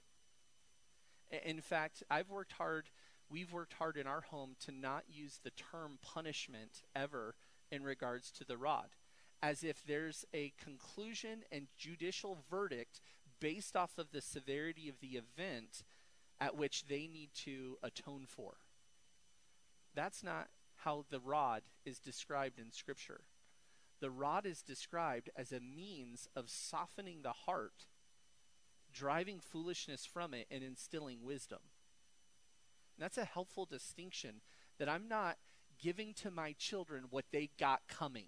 In fact, I've worked hard, we've worked hard in our home to not use the term punishment ever in regards to the rod, as if there's a conclusion and judicial verdict based off of the severity of the event at which they need to atone for. That's not how the rod is described in Scripture. The rod is described as a means of softening the heart, driving foolishness from it, and instilling wisdom. And that's a helpful distinction that I'm not giving to my children what they got coming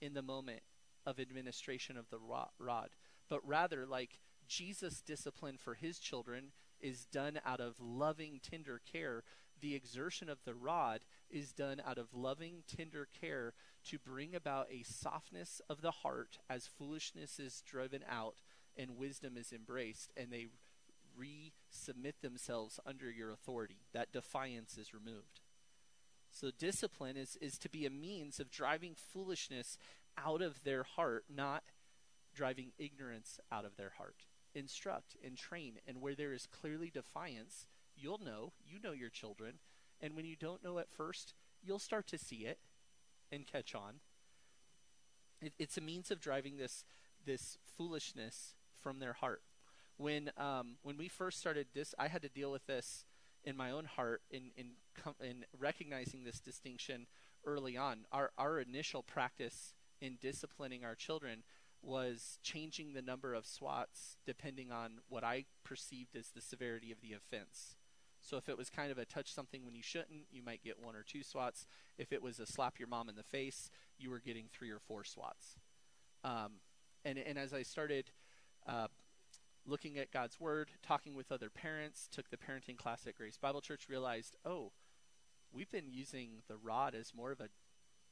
in the moment of administration of the rod, but rather, like Jesus' discipline for his children is done out of loving, tender care the exertion of the rod is done out of loving, tender care to bring about a softness of the heart as foolishness is driven out and wisdom is embraced, and they resubmit themselves under your authority. That defiance is removed. So, discipline is, is to be a means of driving foolishness out of their heart, not driving ignorance out of their heart. Instruct and train, and where there is clearly defiance, you'll know, you know your children, and when you don't know at first, you'll start to see it and catch on. It, it's a means of driving this this foolishness from their heart. When um, when we first started this, I had to deal with this in my own heart in in in recognizing this distinction early on. Our our initial practice in disciplining our children was changing the number of swats depending on what I perceived as the severity of the offense. So if it was kind of a touch something when you shouldn't, you might get one or two swats. If it was a slap your mom in the face, you were getting three or four swats. Um, and and as I started uh, looking at God's Word, talking with other parents, took the parenting class at Grace Bible Church, realized, oh, we've been using the rod as more of a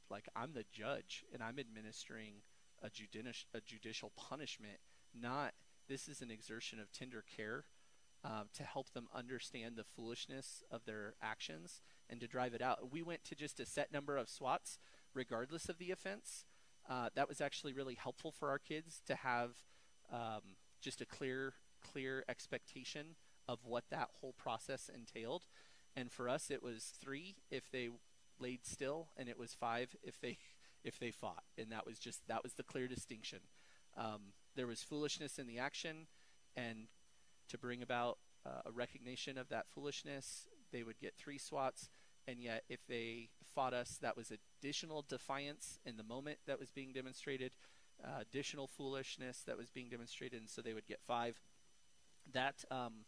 like I'm the judge and I'm administering a judicial a judicial punishment, not this is an exertion of tender care uh, to help them understand the foolishness of their actions and to drive it out. We went to just a set number of swats, regardless of the offense. Uh, that was actually really helpful for our kids to have um, just a clear, clear expectation of what that whole process entailed. And for us, it was three if they laid still, and it was five if they if they fought. And that was just that was the clear distinction. Um, there was foolishness in the action, and to bring about uh, a recognition of that foolishness. They would get three swats, and yet if they fought us, that was additional defiance in the moment that was being demonstrated, uh, additional foolishness that was being demonstrated, and so they would get five. That um,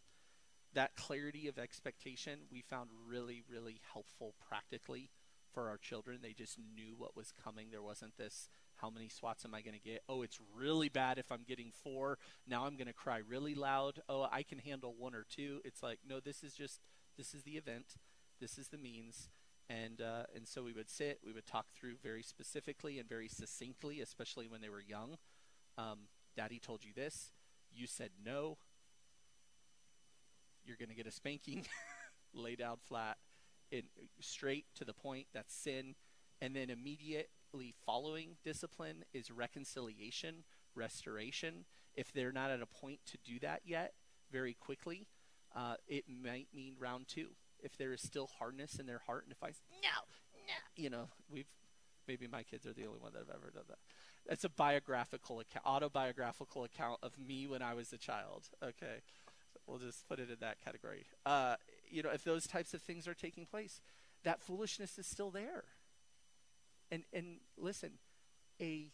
that clarity of expectation we found really, really helpful practically for our children. They just knew what was coming. There wasn't this how many swats am I going to get? Oh, it's really bad if I'm getting four. Now I'm going to cry really loud. Oh, I can handle one or two. It's like, no, this is just This is the event. This is the means. And uh, and so we would sit. We would talk through very specifically and very succinctly, especially when they were young. Um, Daddy told you this. You said no. You're going to get a spanking. Lay down flat, in straight to the point. That's sin. And then immediately following discipline is reconciliation, restoration. If they're not at a point to do that yet, very quickly, uh, it might mean round two. If there is still hardness in their heart, and if I no, no, you know, we've maybe my kids are the only one that have ever done that. That's a biographical account, autobiographical account of me when I was a child. Okay, we'll just put it in that category. Uh, you know, if those types of things are taking place, that foolishness is still there. And and listen, a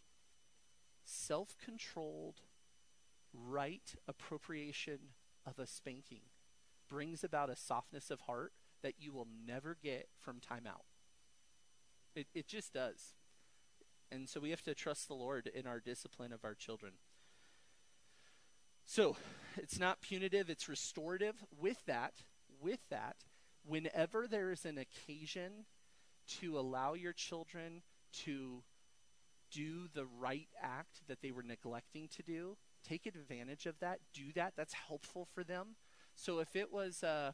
self-controlled right appropriation of a spanking brings about a softness of heart that you will never get from timeout. It, it just does. And so we have to trust the Lord in our discipline of our children. So it's not punitive, it's restorative. With that, with that, whenever there is an occasion to allow your children to do the right act that they were neglecting to do, take advantage of that, do that. That's helpful for them. So if it was, uh,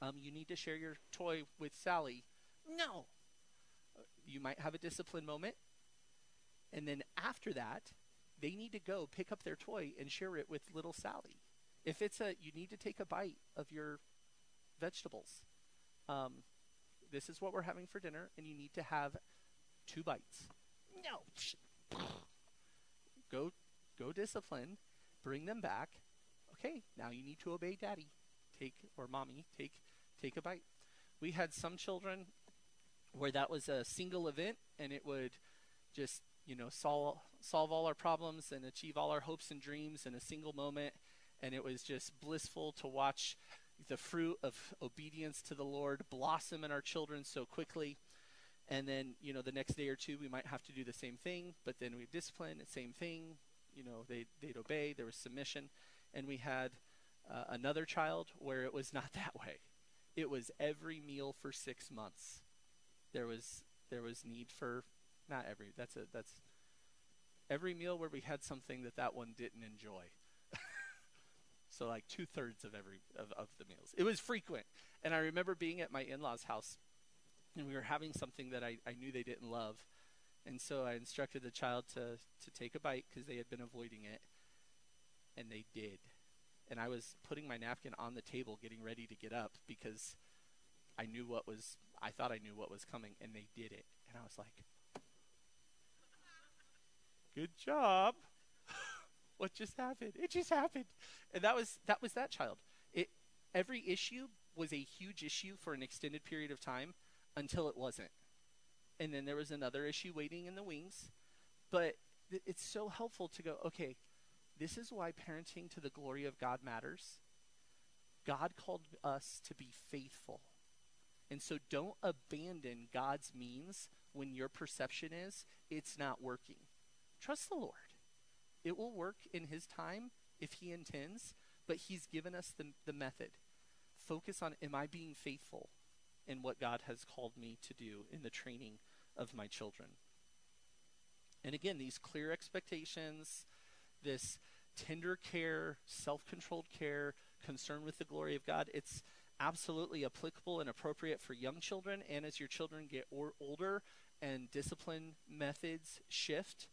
um, you need to share your toy with Sally, no. You might have a discipline moment. And then after that, they need to go pick up their toy and share it with little Sally. If it's a, you need to take a bite of your vegetables. Um, this is what we're having for dinner, and you need to have two bites. No. Go go discipline, bring them back. Okay, now you need to obey daddy. Take or mommy, take take a bite. We had some children where that was a single event and it would just, you know, solve solve all our problems and achieve all our hopes and dreams in a single moment and it was just blissful to watch the fruit of obedience to the Lord blossom in our children so quickly. And then, you know, the next day or two, we might have to do the same thing, but then we discipline, the same thing, you know they they'd obey. There was submission, and we had uh, another child where it was not that way. It was every meal for six months. There was there was need for not every that's a that's every meal where we had something that that one didn't enjoy. so like two thirds of every of, of the meals. It was frequent, and I remember being at my in-laws' house, and we were having something that I, I knew they didn't love, and so I instructed the child to, to take a bite because they had been avoiding it. And they did. And I was putting my napkin on the table, getting ready to get up because I knew what was, I thought I knew what was coming, and they did it. And I was like, good job. what just happened? It just happened. And that was, that was that child. It, every issue was a huge issue for an extended period of time until it wasn't and then there was another issue waiting in the wings. But it's so helpful to go, okay, this is why parenting to the glory of God matters. God called us to be faithful. And so don't abandon God's means when your perception is it's not working. Trust the Lord. It will work in His time if He intends, but He's given us the, the method. Focus on am I being faithful? in what God has called me to do in the training of my children. And again, these clear expectations, this tender care, self controlled care, concern with the glory of God, it's absolutely applicable and appropriate for young children. And as your children get or- older and discipline methods shift,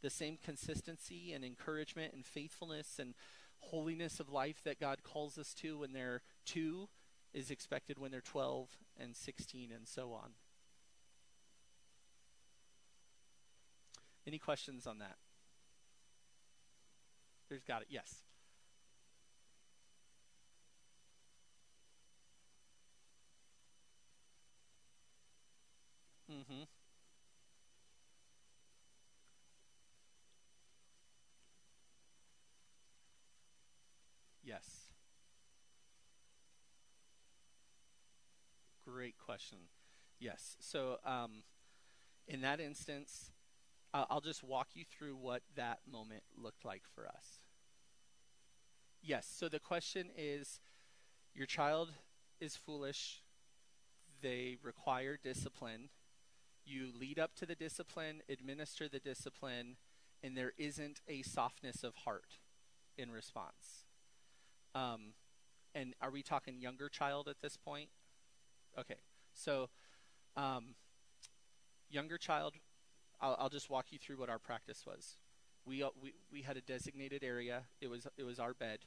the same consistency and encouragement and faithfulness and holiness of life that God calls us to when they're two is expected when they're 12 and 16 and so on. Any questions on that? There's got it. Yes. Mm-hmm. Yes. great question. Yes. So, um, in that instance, I'll just walk you through what that moment looked like for us. Yes. So the question is your child is foolish. They require discipline. You lead up to the discipline, administer the discipline, and there isn't a softness of heart in response. Um, and are we talking younger child at this point? Okay, so um, younger child, I'll, I'll, just walk you through what our practice was. We, uh, we we had a designated area. It was it was our bed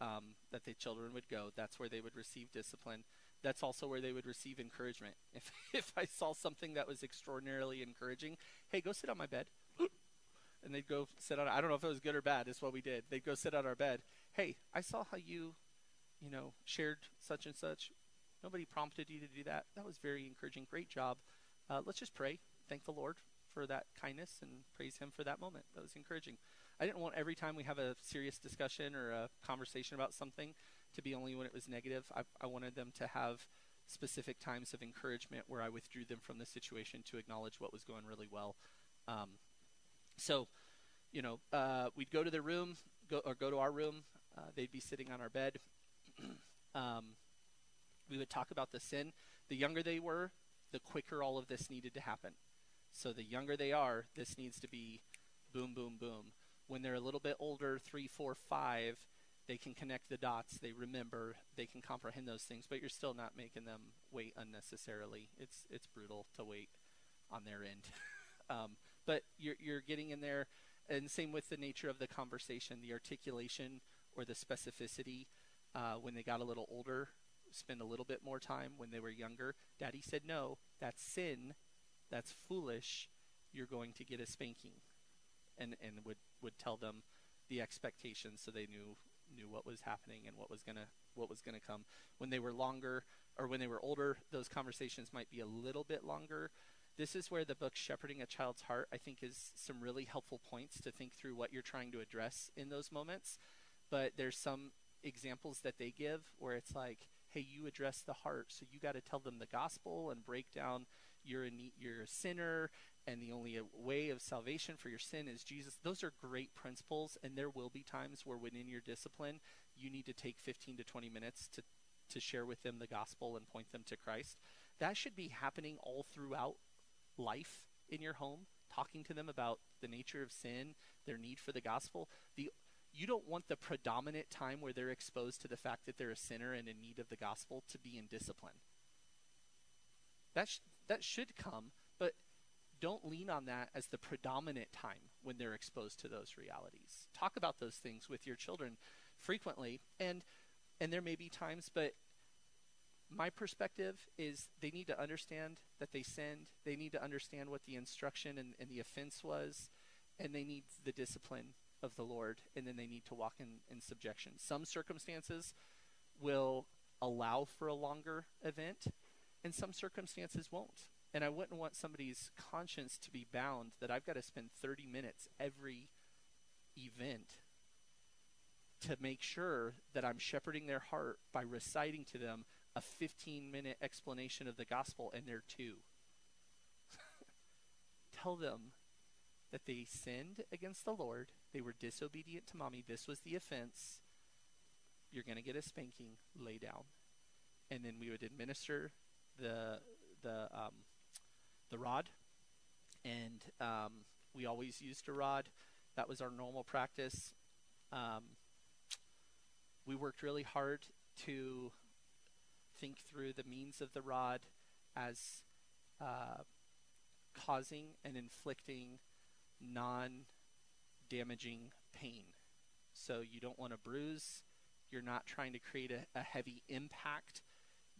um, that the children would go. That's where they would receive discipline. That's also where they would receive encouragement. If if I saw something that was extraordinarily encouraging, hey, go sit on my bed. and they'd go sit on. I don't know if it was good or bad. It's what we did. They'd go sit on our bed. Hey, I saw how you, you know, shared such and such. Nobody prompted you to do that. That was very encouraging. Great job. Uh, let's just pray. Thank the Lord for that kindness and praise Him for that moment. That was encouraging. I didn't want every time we have a serious discussion or a conversation about something to be only when it was negative. I, I wanted them to have specific times of encouragement where I withdrew them from the situation to acknowledge what was going really well. Um, so, you know, uh, we'd go to their room, go or go to our room. Uh, they'd be sitting on our bed. um, we would talk about the sin. The younger they were, the quicker all of this needed to happen. So the younger they are, this needs to be boom, boom, boom. When they're a little bit older, three, four, five, they can connect the dots. They remember. They can comprehend those things. But you're still not making them wait unnecessarily. It's it's brutal to wait on their end. um, but you're you're getting in there, and same with the nature of the conversation, the articulation or the specificity. Uh, when they got a little older, spend a little bit more time. When they were younger, Daddy said no. That's sin. That's foolish. You're going to get a spanking, and and would would tell them the expectations so they knew knew what was happening and what was gonna what was gonna come. When they were longer or when they were older, those conversations might be a little bit longer. This is where the book Shepherding a Child's Heart, I think, is some really helpful points to think through what you're trying to address in those moments. But there's some examples that they give where it's like, hey, you address the heart, so you got to tell them the gospel and break down you're a you're a sinner and the only uh, way of salvation for your sin is Jesus. Those are great principles, and there will be times where within your discipline, you need to take 15 to 20 minutes to, to share with them the gospel and point them to Christ. That should be happening all throughout life in your home, talking to them about the nature of sin, their need for the gospel. The you don't want the predominant time where they're exposed to the fact that they're a sinner and in need of the gospel to be in discipline. That sh- that should come, but don't lean on that as the predominant time when they're exposed to those realities. Talk about those things with your children frequently and and there may be times but my perspective is they need to understand that they sinned. They need to understand what the instruction and, and the offense was, and they need the discipline of the Lord, and then they need to walk in, in subjection. Some circumstances will allow for a longer event, and some circumstances won't. And I wouldn't want somebody's conscience to be bound that I've got to spend 30 minutes every event to make sure that I'm shepherding their heart by reciting to them a 15 minute explanation of the gospel and they're two. Tell them that they sinned against the Lord, they were disobedient to mommy, this was the offense. You're going to get a spanking, lay down. And then we would administer the the um, the rod, and um, we always used a rod. That was our normal practice. Um, we worked really hard to think through the means of the rod as uh, causing and inflicting non damaging pain. So you don't want to bruise. You're not trying to create a, a heavy impact.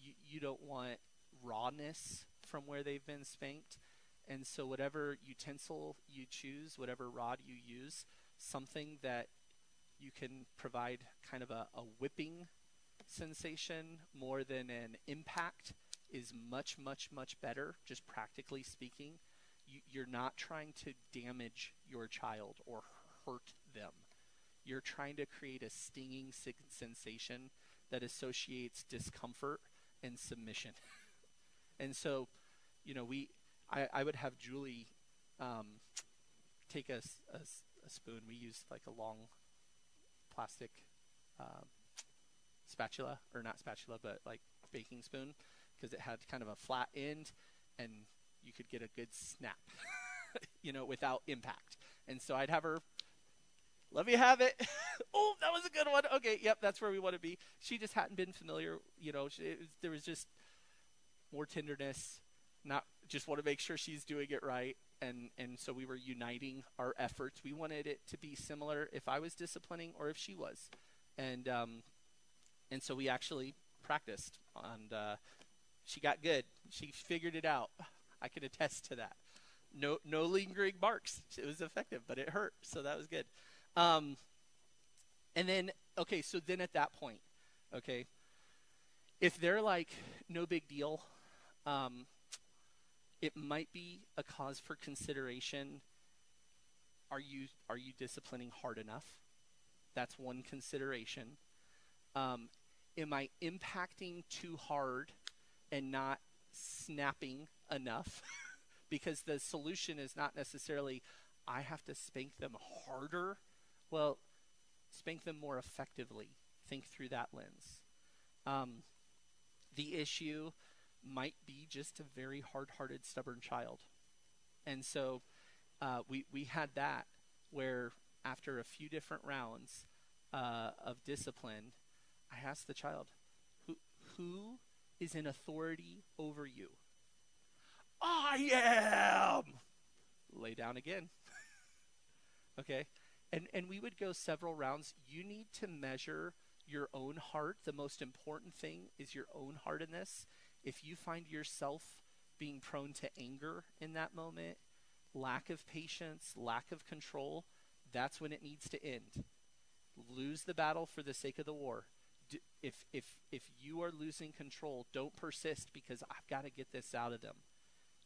You, you don't want rawness from where they've been spanked. And so, whatever utensil you choose, whatever rod you use, something that you can provide kind of a, a whipping sensation more than an impact is much, much, much better, just practically speaking. You, you're not trying to damage your child or hurt them. You're trying to create a stinging sensation that associates discomfort and submission. and so, you know, we, I, I would have Julie um, take a, a, a, spoon. We used like a long plastic uh, spatula, or not spatula, but like baking spoon because it had kind of a flat end and you could get a good snap, you know, without impact. And so I'd have her, let me have it. oh, that was a good one. Okay, yep, that's where we want to be. She just hadn't been familiar, you know, she, was, there was just more tenderness, not just want to make sure she's doing it right. And, and so we were uniting our efforts. We wanted it to be similar if I was disciplining or if she was. And, um, and so we actually practiced and uh, she got good. She figured it out. I can attest to that. No, no lingering marks. It was effective, but it hurt, so that was good. Um, and then, okay, so then at that point, okay, if they're like no big deal, um, it might be a cause for consideration. Are you are you disciplining hard enough? That's one consideration. Um, am I impacting too hard and not snapping enough? because the solution is not necessarily I have to spank them harder. Well, spank them more effectively. Think through that lens. Um, the issue might be just a very hard-hearted, stubborn child, and so uh, we we had that where after a few different rounds uh, of discipline, I asked the child, "Who who is in authority over you?" I am. Lay down again. okay, and and we would go several rounds. You need to measure your own heart. The most important thing is your own heart in this. If you find yourself being prone to anger in that moment, lack of patience, lack of control, that's when it needs to end. Lose the battle for the sake of the war. If if if you are losing control, don't persist because I've got to get this out of them.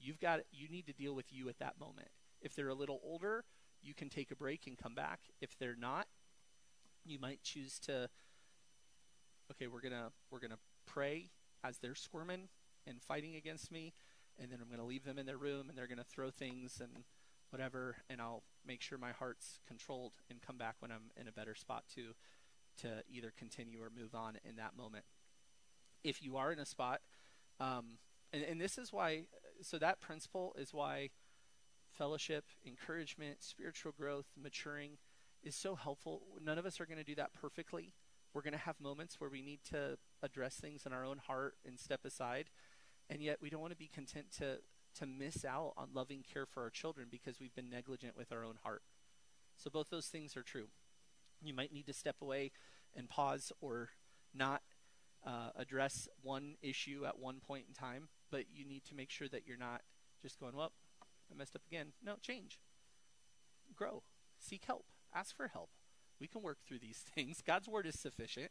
You've got you need to deal with you at that moment. If they're a little older, you can take a break and come back. If they're not, you might choose to okay, we're going to we're going to pray as they're squirming and fighting against me and then I'm going to leave them in their room and they're going to throw things and whatever and I'll make sure my heart's controlled and come back when I'm in a better spot to to either continue or move on in that moment. If you are in a spot um, and, and this is why so that principle is why fellowship, encouragement, spiritual growth, maturing is so helpful. None of us are going to do that perfectly. We're going to have moments where we need to address things in our own heart and step aside. And yet we don't want to be content to to miss out on loving care for our children because we've been negligent with our own heart. So both those things are true. You might need to step away and pause or not uh, address one issue at one point in time, but you need to make sure that you're not just going, well, I messed up again. No, change. Grow. Seek help. Ask for help. We can work through these things. God's word is sufficient.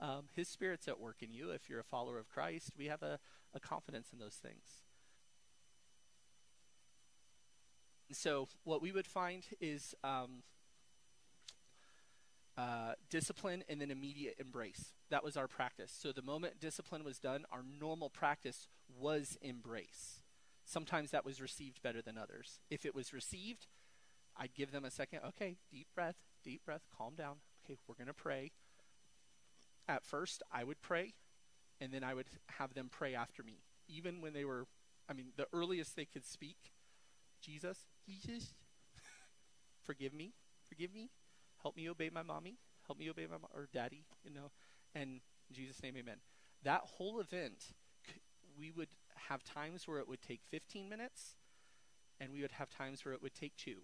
Um, his spirit's at work in you. If you're a follower of Christ, we have a, a confidence in those things. So, what we would find is um, uh, discipline and then immediate embrace. That was our practice. So the moment discipline was done, our normal practice was embrace. Sometimes that was received better than others. If it was received, I'd give them a second. Okay, deep breath, deep breath, calm down. Okay, we're going to pray. At first, I would pray, and then I would have them pray after me. Even when they were, I mean, the earliest they could speak, Jesus, Jesus, forgive me, forgive me, help me obey my mommy, help me obey my mo- or daddy, you know, and Jesus' name, amen. That whole event, we would have times where it would take 15 minutes, and we would have times where it would take two.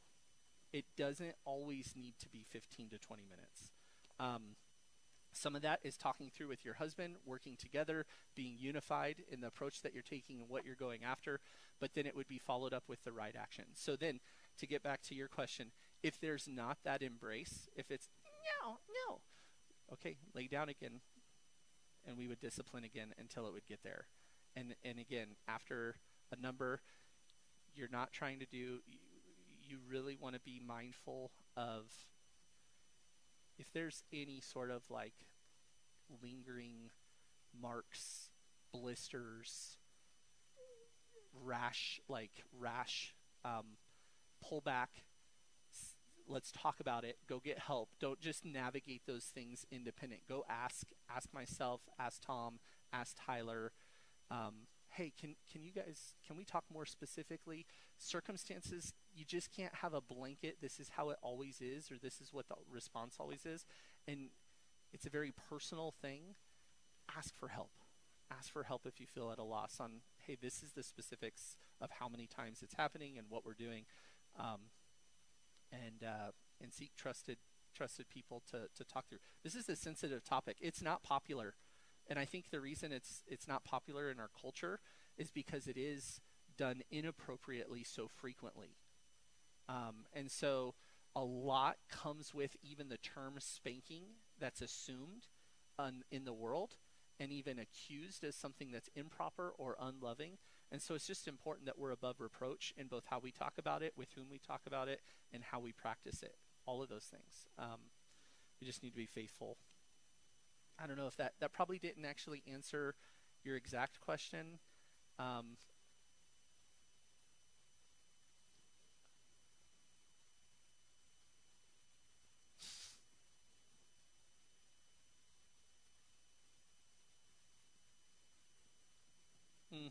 It doesn't always need to be 15 to 20 minutes. Um, some of that is talking through with your husband, working together, being unified in the approach that you're taking and what you're going after, but then it would be followed up with the right action. So then, to get back to your question, if there's not that embrace, if it's no, no, okay, lay down again, and we would discipline again until it would get there. And and again, after a number, you're not trying to do. You, you really want to be mindful of if there's any sort of like lingering marks, blisters, rash, like rash um, pullback let's talk about it. Go get help. Don't just navigate those things independent. Go ask ask myself, ask Tom, ask Tyler. Um, hey, can can you guys can we talk more specifically? Circumstances you just can't have a blanket. This is how it always is, or this is what the response always is, and it's a very personal thing. Ask for help. Ask for help if you feel at a loss on, hey, this is the specifics of how many times it's happening and what we're doing, um, and uh, and seek trusted trusted people to to talk through. This is a sensitive topic. It's not popular, and I think the reason it's it's not popular in our culture is because it is done inappropriately so frequently, um, and so a lot comes with even the term spanking that's assumed un, in the world and even accused as something that's improper or unloving. And so it's just important that we're above reproach in both how we talk about it, with whom we talk about it, and how we practice it. All of those things. Um, we just need to be faithful. I don't know if that that probably didn't actually answer your exact question. Um,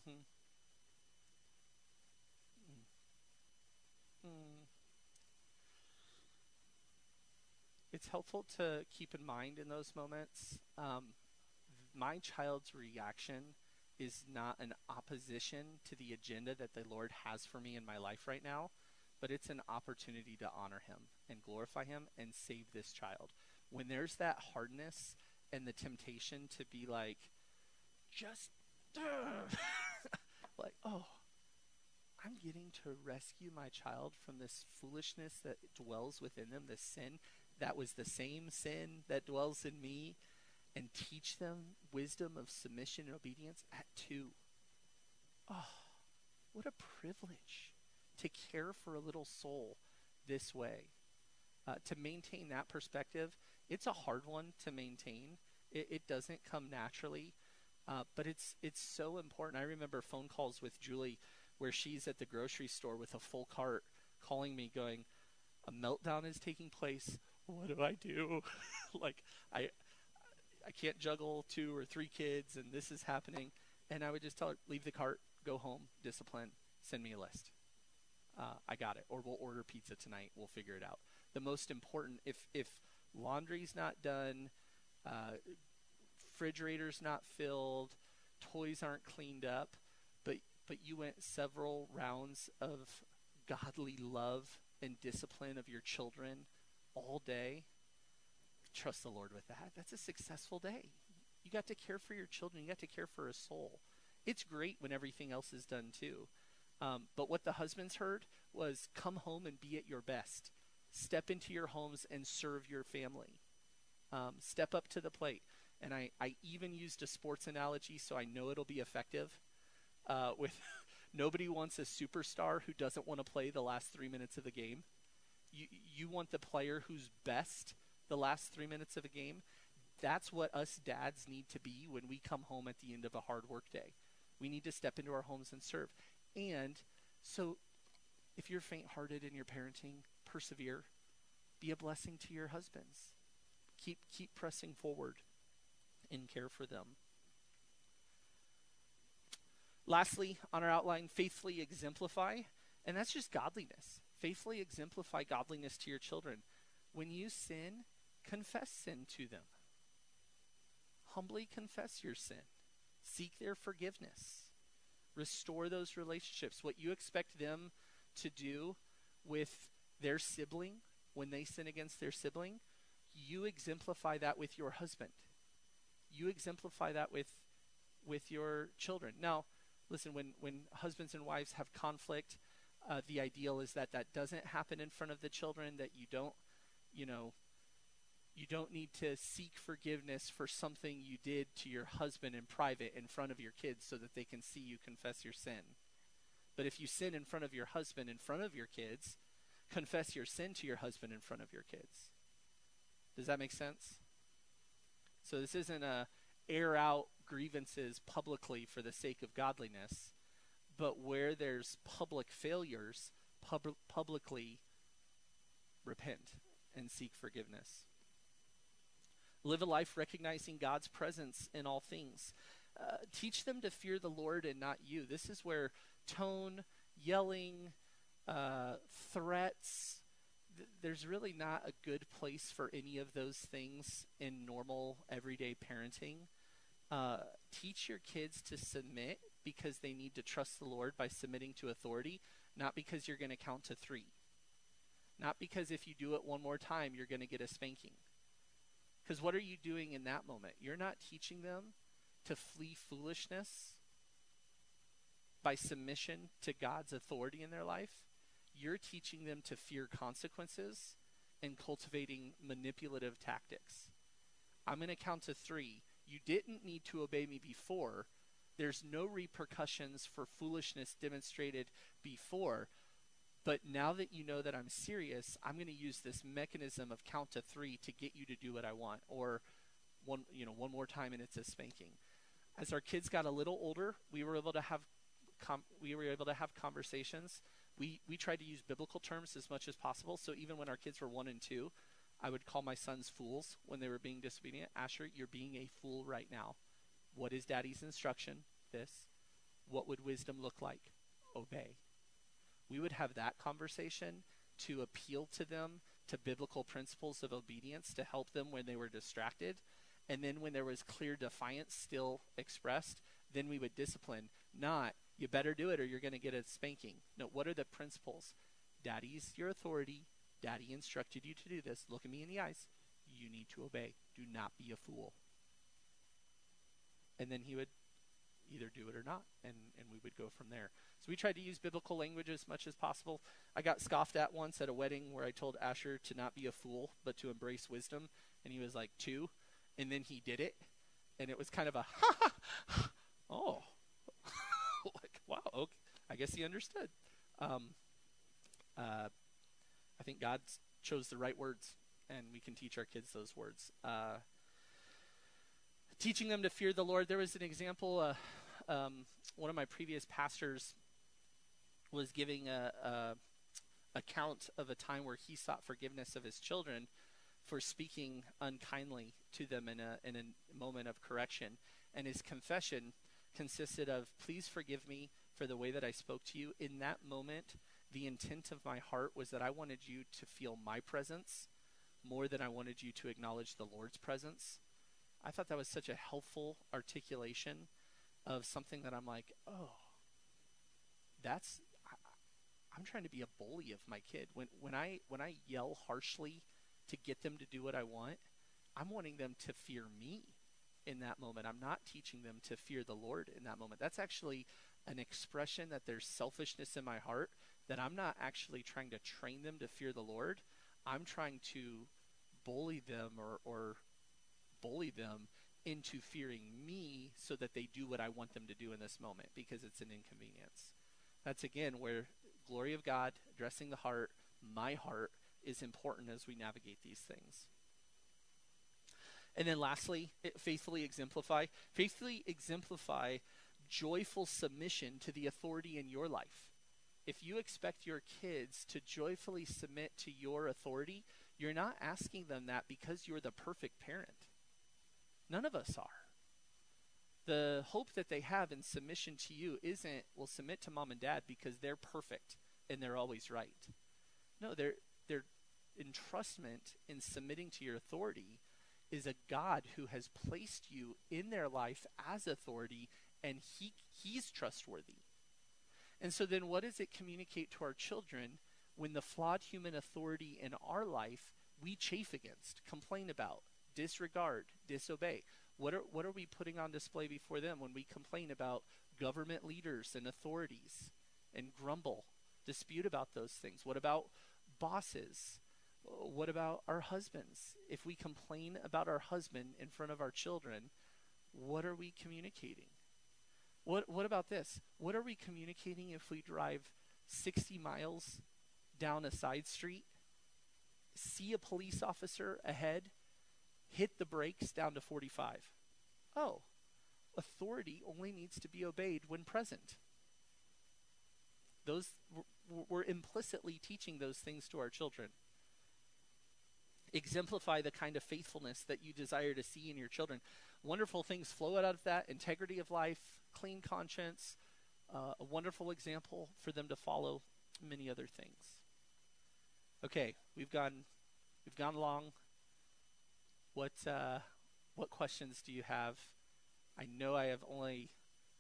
Mm. It's helpful to keep in mind in those moments. Um, my child's reaction is not an opposition to the agenda that the Lord has for me in my life right now, but it's an opportunity to honor Him and glorify Him and save this child. When there's that hardness and the temptation to be like, just like, oh, I'm getting to rescue my child from this foolishness that dwells within them, this sin that was the same sin that dwells in me, and teach them wisdom of submission and obedience at two. Oh, what a privilege to care for a little soul this way. Uh, to maintain that perspective, it's a hard one to maintain. It, it doesn't come naturally. Uh, but it's it's so important. I remember phone calls with Julie where she's at the grocery store with a full cart calling me going, a meltdown is taking place. What do I do? like I I can't juggle two or three kids and this is happening. And I would just tell her, leave the cart, go home, discipline, send me a list. Uh, I got it. Or we'll order pizza tonight. We'll figure it out. The most important, if if laundry's not done, uh, refrigerator's not filled, toys aren't cleaned up, but but you went several rounds of godly love and discipline of your children all day. Trust the Lord with that. That's a successful day. You got to care for your children. You got to care for a soul. It's great when everything else is done too. Um, but what the husbands heard was come home and be at your best. Step into your homes and serve your family. Um, step up to the plate and I, I even used a sports analogy so I know it'll be effective. Uh, with nobody wants a superstar who doesn't want to play the last three minutes of the game. You you want the player who's best the last three minutes of a game. That's what us dads need to be when we come home at the end of a hard work day. We need to step into our homes and serve. And so, if you're faint-hearted in your parenting, persevere. Be a blessing to your husbands. Keep keep pressing forward and care for them. Lastly, on our outline, faithfully exemplify, and that's just godliness. Faithfully exemplify godliness to your children. When you sin, confess sin to them. Humbly confess your sin. Seek their forgiveness. Restore those relationships. What you expect them to do with their sibling when they sin against their sibling, you exemplify that with your husband you exemplify that with with your children. Now, listen, when when husbands and wives have conflict, uh, the ideal is that that doesn't happen in front of the children. That you don't, you know, you don't need to seek forgiveness for something you did to your husband in private in front of your kids so that they can see you confess your sin. But if you sin in front of your husband in front of your kids, confess your sin to your husband in front of your kids. Does that make sense? So this isn't a air out grievances publicly for the sake of godliness, but where there's public failures, pub- publicly repent and seek forgiveness. Live a life recognizing God's presence in all things. Uh, teach them to fear the Lord and not you. This is where tone, yelling, uh, threats, th- there's really not a good place for any of those things in normal, everyday parenting. Uh, teach your kids to submit because they need to trust the Lord by submitting to authority, not because you're going to count to three. Not because if you do it one more time, you're going to get a spanking. Because what are you doing in that moment? You're not teaching them to flee foolishness by submission to God's authority in their life. You're teaching them to fear consequences and cultivating manipulative tactics. I'm going to count to three. You didn't need to obey me before. There's no repercussions for foolishness demonstrated before. But now that you know that I'm serious, I'm going to use this mechanism of count to three to get you to do what I want, or one, you know, one more time and it's a spanking. As our kids got a little older, we were able to have, we were able to have conversations. We we tried to use biblical terms as much as possible. So even when our kids were one and two, I would call my sons fools when they were being disobedient. Asher, you're being a fool right now. What is daddy's instruction? This. What would wisdom look like? Obey we would have that conversation to appeal to them to biblical principles of obedience to help them when they were distracted. And then when there was clear defiance still expressed, then we would discipline. Not, you better do it or you're going to get a spanking. No, what are the principles? Daddy's your authority. Daddy instructed you to do this. Look at me in the eyes. You need to obey. Do not be a fool. And then he would either do it or not, and, and we would go from there. So we tried to use biblical language as much as possible. I got scoffed at once at a wedding where I told Asher to not be a fool, but to embrace wisdom, and he was like two, and then he did it, and it was kind of a ha ha, oh, wow, okay. I guess he understood. Um, uh, I think God chose the right words, and we can teach our kids those words. Uh, teaching them to fear the Lord. There was an example. Uh, um, one of my previous pastors was giving a, a account of a time where he sought forgiveness of his children for speaking unkindly to them in a in a moment of correction, and his confession consisted of, "Please forgive me for the way that I spoke to you." In that moment, the intent of my heart was that I wanted you to feel my presence more than I wanted you to acknowledge the Lord's presence. I thought that was such a helpful articulation of something that I'm like, oh, that's I, I'm trying to be a bully of my kid. When when I when I yell harshly to get them to do what I want, I'm wanting them to fear me in that moment. I'm not teaching them to fear the Lord in that moment. That's actually an expression that there's selfishness in my heart that I'm not actually trying to train them to fear the Lord. I'm trying to bully them or, or bully them into fearing me so that they do what I want them to do in this moment because it's an inconvenience. That's again where glory of God, addressing the heart, my heart, is important as we navigate these things. And then lastly, faithfully exemplify. Faithfully exemplify joyful submission to the authority in your life. If you expect your kids to joyfully submit to your authority, you're not asking them that because you're the perfect parent. None of us are. The hope that they have in submission to you isn't, well, submit to mom and dad because they're perfect and they're always right. No, their their entrustment in submitting to your authority is a God who has placed you in their life as authority and he he's trustworthy. And so then what does it communicate to our children when the flawed human authority in our life we chafe against, complain about, disregard, disobey. What are what are we putting on display before them when we complain about government leaders and authorities and grumble, dispute about those things? What about bosses? What about our husbands? If we complain about our husband in front of our children, what are we communicating? What what about this? What are we communicating if we drive 60 miles down a side street, see a police officer ahead, hit the brakes down to 45. Oh, authority only needs to be obeyed when present. Those we're implicitly teaching those things to our children. exemplify the kind of faithfulness that you desire to see in your children. Wonderful things flow out of that integrity of life, clean conscience, uh, a wonderful example for them to follow, many other things. Okay, we've gone we've gone long. What uh, what questions do you have? I know I have only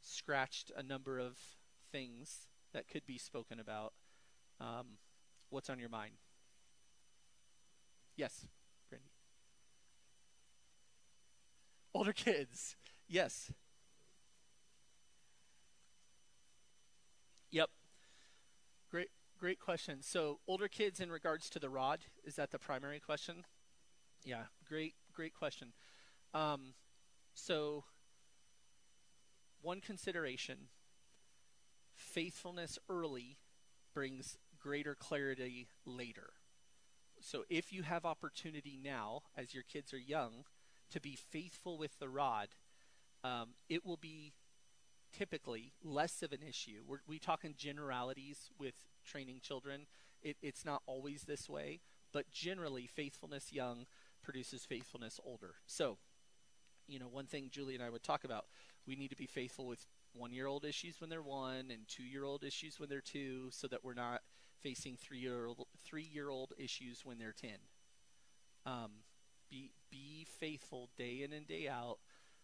scratched a number of things that could be spoken about. Um, what's on your mind? Yes, Brandy. Older kids. Yes. Yep. Great great question. So, older kids in regards to the rod, is that the primary question? Yeah, great great question. Um, so one consideration faithfulness early brings greater clarity later. So if you have opportunity now, as your kids are young, to be faithful with the rod, um, it will be typically less of an issue. We're, we talk in generalities with training children. It, it's not always this way, but generally, faithfulness young produces faithfulness older. So, you know, one thing Julie and I would talk about, we need to be faithful with one year old issues when they're one and two year old issues when they're two so that we're not facing three year old three year old issues when they're ten. Um, be be faithful day in and day out.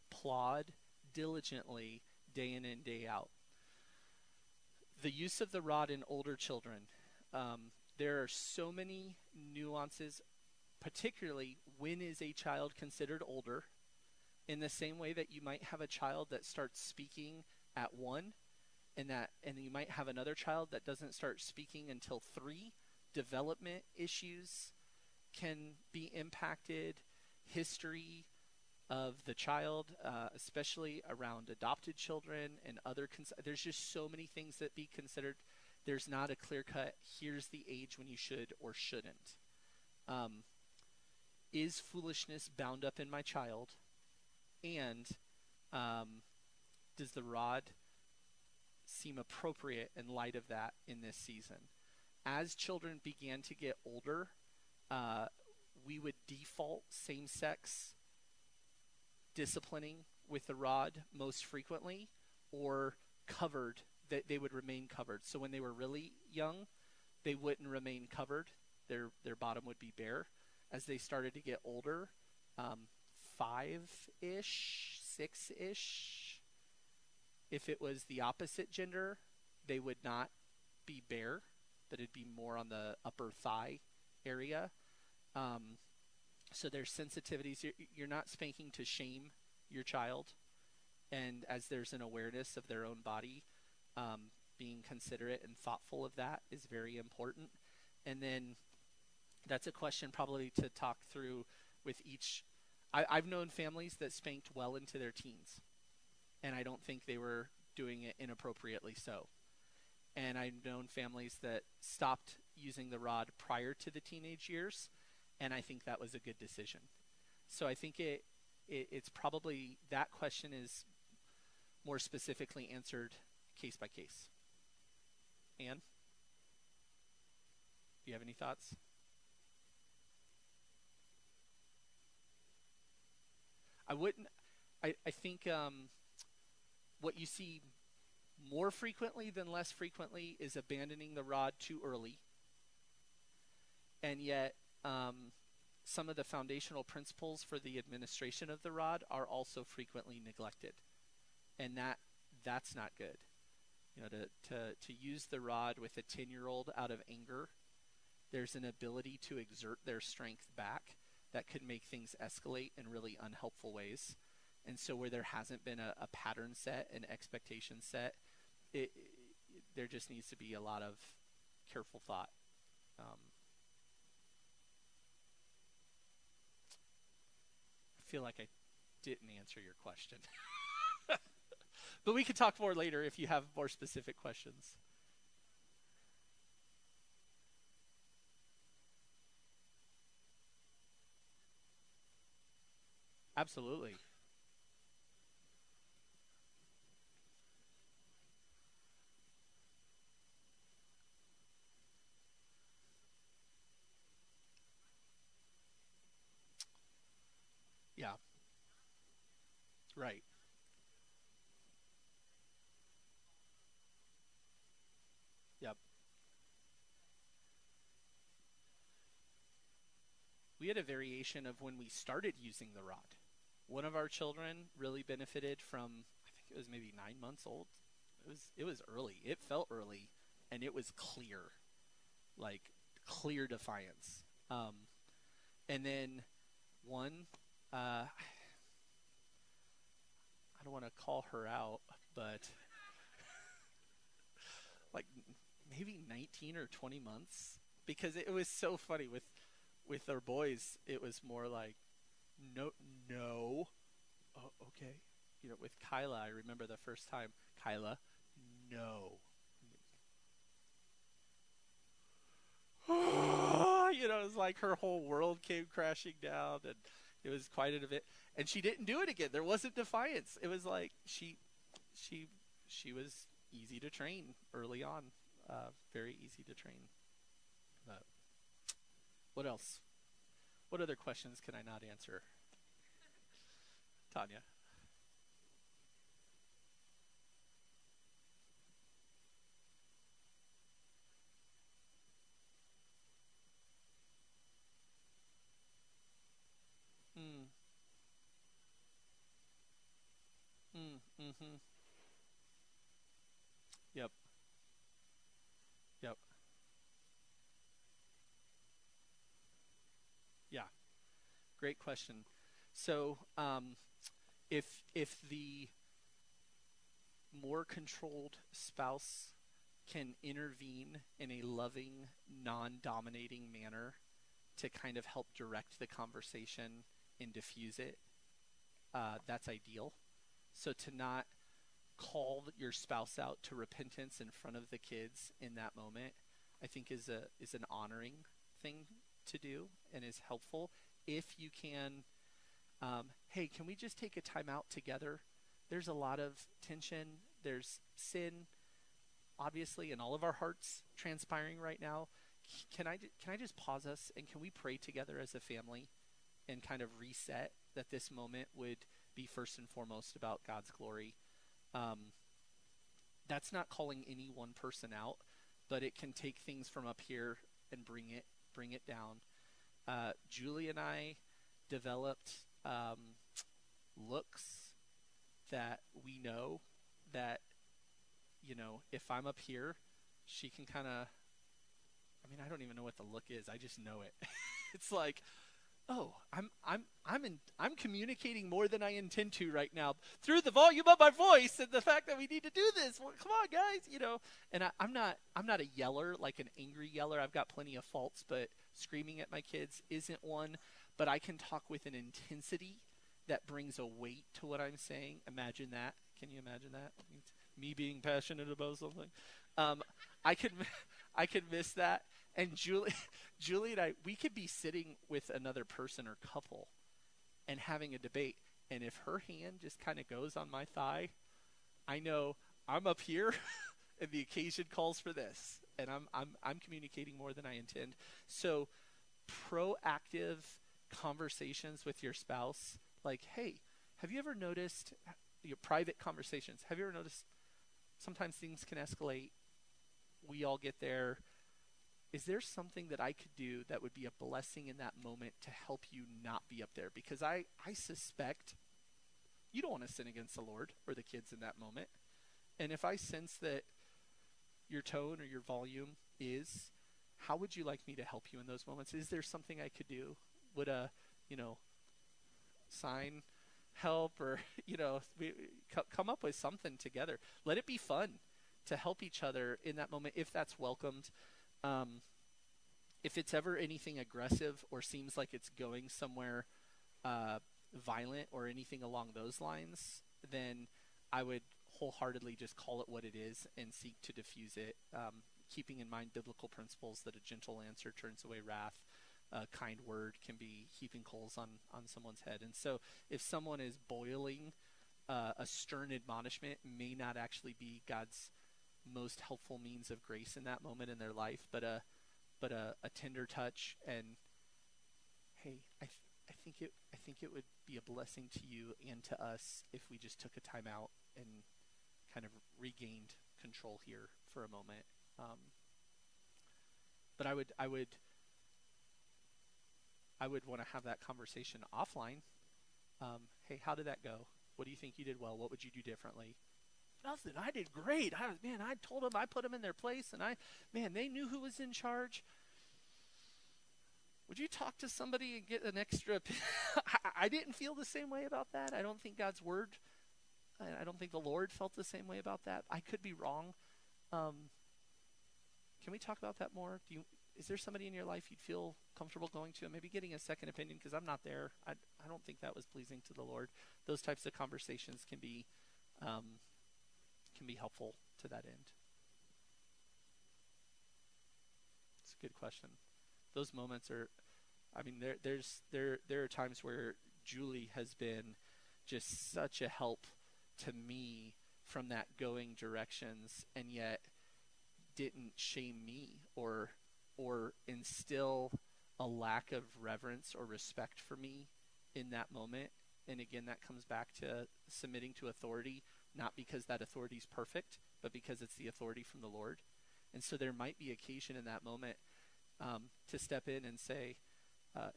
Plod diligently day in and day out. The use of the rod in older children. Um, there are so many nuances, particularly when is a child considered older. In the same way that you might have a child that starts speaking at one and that and you might have another child that doesn't start speaking until 3 development issues can be impacted history of the child uh, especially around adopted children and other cons- there's just so many things that be considered. There's not a clear cut here's the age when you should or shouldn't. Um, is foolishness bound up in my child? And um, does the rod seem appropriate in light of that in this season. As children began to get older, uh, we would default same sex disciplining with the rod most frequently or covered that they would remain covered. So when they were really young, they wouldn't remain covered. Their their bottom would be bare. As they started to get older, um, five ish, six ish, if it was the opposite gender, they would not be bare, but it'd be more on the upper thigh area. Um, so there's sensitivities. You're, you're not spanking to shame your child, and as there's an awareness of their own body, um, being considerate and thoughtful of that is very important. And then that's a question probably to talk through with each. I, I've known families that spanked well into their teens and I don't think they were doing it inappropriately so. And I've known families that stopped using the rod prior to the teenage years, and I think that was a good decision. So I think it, it it's probably that question is more specifically answered case by case. Anne, do you have any thoughts? I wouldn't. I I think um, what you see more frequently than less frequently is abandoning the rod too early. And yet, um, some of the foundational principles for the administration of the rod are also frequently neglected. And that that's not good. You know, to, to, to use the rod with a 10 year old out of anger, there's an ability to exert their strength back that could make things escalate in really unhelpful ways. And so where there hasn't been a, a pattern set, an expectation set, it, it, there just needs to be a lot of careful thought. Um, feel like I didn't answer your question. but we could talk more later if you have more specific questions. Absolutely. Yeah. Right. Yep. We had a variation of when we started using the rod. One of our children really benefited from I think it was maybe 9 months old. It was it was early. It felt early and it was clear. Like clear defiance. Um, and then one uh, I don't want to call her out, but like maybe 19 or 20 months because it was so funny with with our boys it was more like no no. Oh, okay. You know with Kyla I remember the first time Kyla no. You know it was like her whole world came crashing down and it was quite an event. And she didn't do it again. There wasn't defiance. It was like she she she was easy to train early on uh, very easy to train. What else? What other questions can I not answer? Tanya. Mm. Mm, mm-hmm. Yep. Yep. Yeah. Great question. So, um, if if the more controlled spouse can intervene in a loving, non-dominating manner to kind of help direct the conversation and diffuse it, uh, that's ideal. So to not call your spouse out to repentance in front of the kids in that moment, I think is a is an honoring thing to do and is helpful. If you can, um, hey, can we just take a time out together? There's a lot of tension. There's sin, obviously, in all of our hearts transpiring right now. Can I can I just pause us and can we pray together as a family and kind of reset that this moment would be first and foremost about God's glory um, that's not calling any one person out, but it can take things from up here and bring it bring it down. Uh, Julie and I developed um, looks that we know that you know if I'm up here, she can kind of. I mean, I don't even know what the look is. I just know it. it's like oh, I'm I'm I'm in, I'm communicating more than I intend to right now through the volume of my voice and the fact that we need to do this. Well, come on, guys, you know. And I, I'm not I'm not a yeller like an angry yeller. I've got plenty of faults, but screaming at my kids isn't one. But I can talk with an intensity that brings a weight to what I'm saying. Imagine that. Can you imagine that? Me being passionate about something. Um, I could I could miss that and Julie, Julie and I, we could be sitting with another person or couple and having a debate. And if her hand just kind of goes on my thigh, I know I'm up here and the occasion calls for this. And I'm, I'm, I'm communicating more than I intend. So proactive conversations with your spouse, like, hey, have you ever noticed your private conversations? Have you ever noticed sometimes things can escalate? We all get there is there something that I could do that would be a blessing in that moment to help you not be up there? Because I, I suspect you don't want to sin against the Lord or the kids in that moment. And if I sense that your tone or your volume is, how would you like me to help you in those moments? Is there something I could do? Would a, you know, sign help or, you know, we, come up with something together? Let it be fun to help each other in that moment if that's welcomed. Um, if it's ever anything aggressive or seems like it's going somewhere uh, violent or anything along those lines, then I would wholeheartedly just call it what it is and seek to diffuse it, um, keeping in mind biblical principles that a gentle answer turns away wrath. A kind word can be heaping coals on, on someone's head. And so if someone is boiling, uh, a stern admonishment may not actually be God's most helpful means of grace in that moment in their life, but a but a, a tender touch and hey, I I think it I think it would be a blessing to you and to us if we just took a time out and kind of regained control here for a moment. Um, but I would I would I would want to have that conversation offline. Um, hey, how did that go? What do you think you did well? What would you do differently? Nothing. I did great. I was man. I told them. I put them in their place, and I man. They knew who was in charge. Would you talk to somebody and get an extra? I didn't feel the same way about that. I don't think God's word. I don't think the Lord felt the same way about that. I could be wrong. Um, can we talk about that more? Do you? Is there somebody in your life you'd feel comfortable going to and maybe getting a second opinion? Because I'm not there. I, I don't think that was pleasing to the Lord. Those types of conversations can be um, can be helpful to that end. It's a good question. Those moments are, I mean, there there's there there are times where Julie has been just such a help to me from that going directions, and yet didn't shame me or or instill a lack of reverence or respect for me in that moment. And again, that comes back to submitting to authority, not because that authority is perfect, but because it's the authority from the Lord. And so there might be occasion in that moment um, to step in and say, uh,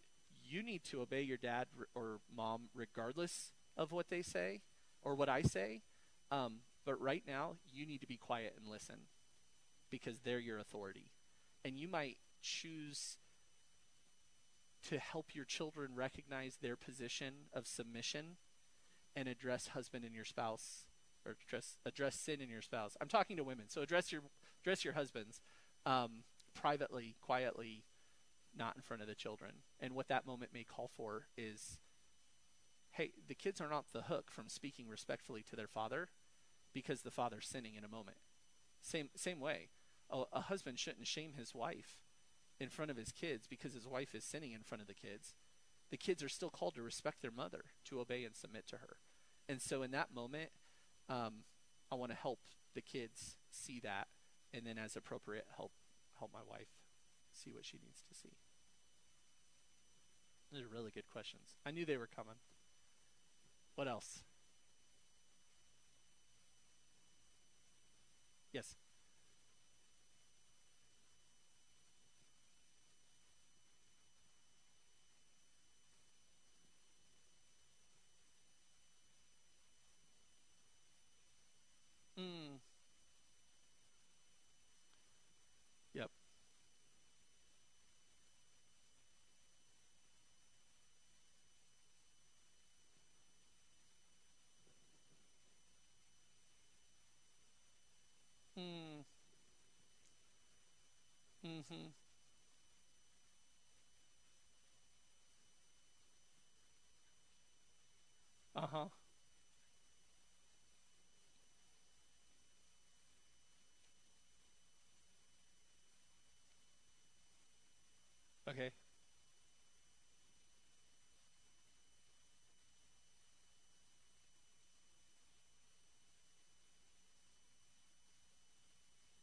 you need to obey your dad or mom regardless of what they say or what I say. Um, but right now, you need to be quiet and listen because they're your authority and you might choose to help your children recognize their position of submission and address husband and your spouse or address address sin in your spouse. I'm talking to women, so address your address your husbands um, privately, quietly, not in front of the children. And what that moment may call for is, hey, the kids are not the hook from speaking respectfully to their father, because the father's sinning in a moment. Same same way a, a husband shouldn't shame his wife in front of his kids because his wife is sinning in front of the kids. The kids are still called to respect their mother, to obey and submit to her. And so in that moment, um, I want to help the kids see that, and then as appropriate, help help my wife see what she needs to see. Those are really good questions. I knew they were coming. What else? Yes. Mm. Yep. Mm. Mhm. Uh-huh. Okay.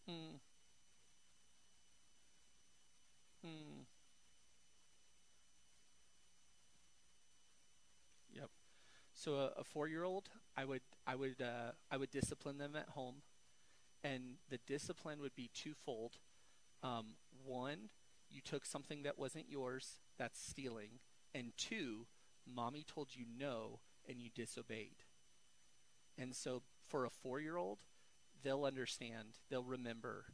Mm. Mm. Yep. So a, a four-year-old, I would I would uh, I would discipline them at home, and the discipline would be twofold. Um, one, you took something that wasn't yours, that's stealing, and two, mommy told you no and you disobeyed. And so for a four-year-old, they'll understand, they'll remember.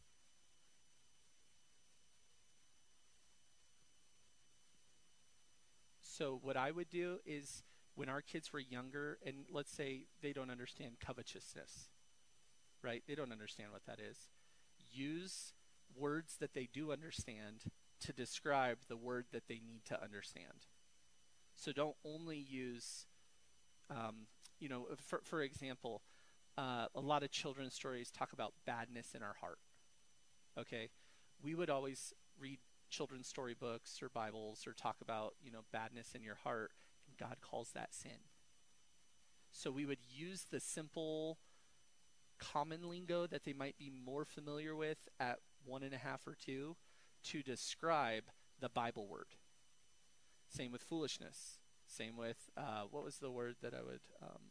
So what I would do is when our kids were younger, and let's say they don't understand covetousness, right? They don't understand what that is. Use words that they do understand to describe the word that they need to understand. So don't only use, um, you know, for, for example, uh, a lot of children's stories talk about badness in our heart. Okay? We would always read children's storybooks or Bibles or talk about, you know, badness in your heart, God calls that sin. So we would use the simple, common lingo that they might be more familiar with at one and a half or two to describe the Bible word. Same with foolishness. Same with uh, what was the word that I would, um,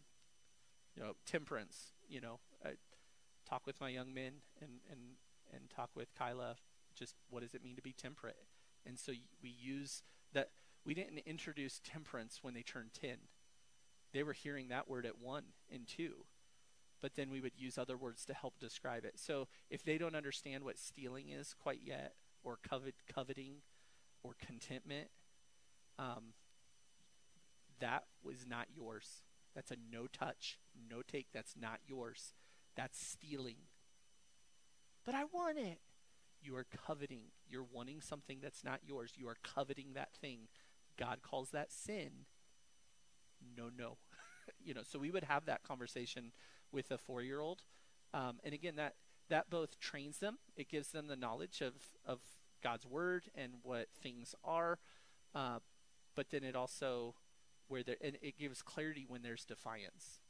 you know, temperance. You know, I talk with my young men and and and talk with Kyla. Just what does it mean to be temperate? And so we use that. We didn't introduce temperance when they turned ten. They were hearing that word at one and two but then we would use other words to help describe it. So if they don't understand what stealing is quite yet, or covet, coveting, or contentment, um, that was not yours. That's a no touch, no take. That's not yours. That's stealing. But I want it. You are coveting. You're wanting something that's not yours. You are coveting that thing. God calls that sin. No, no. you know, so we would have that conversation with a four year old. Um, and again, that, that both trains them, it gives them the knowledge of, of God's word and what things are. Uh, but then it also, where there, and it gives clarity when there's defiance.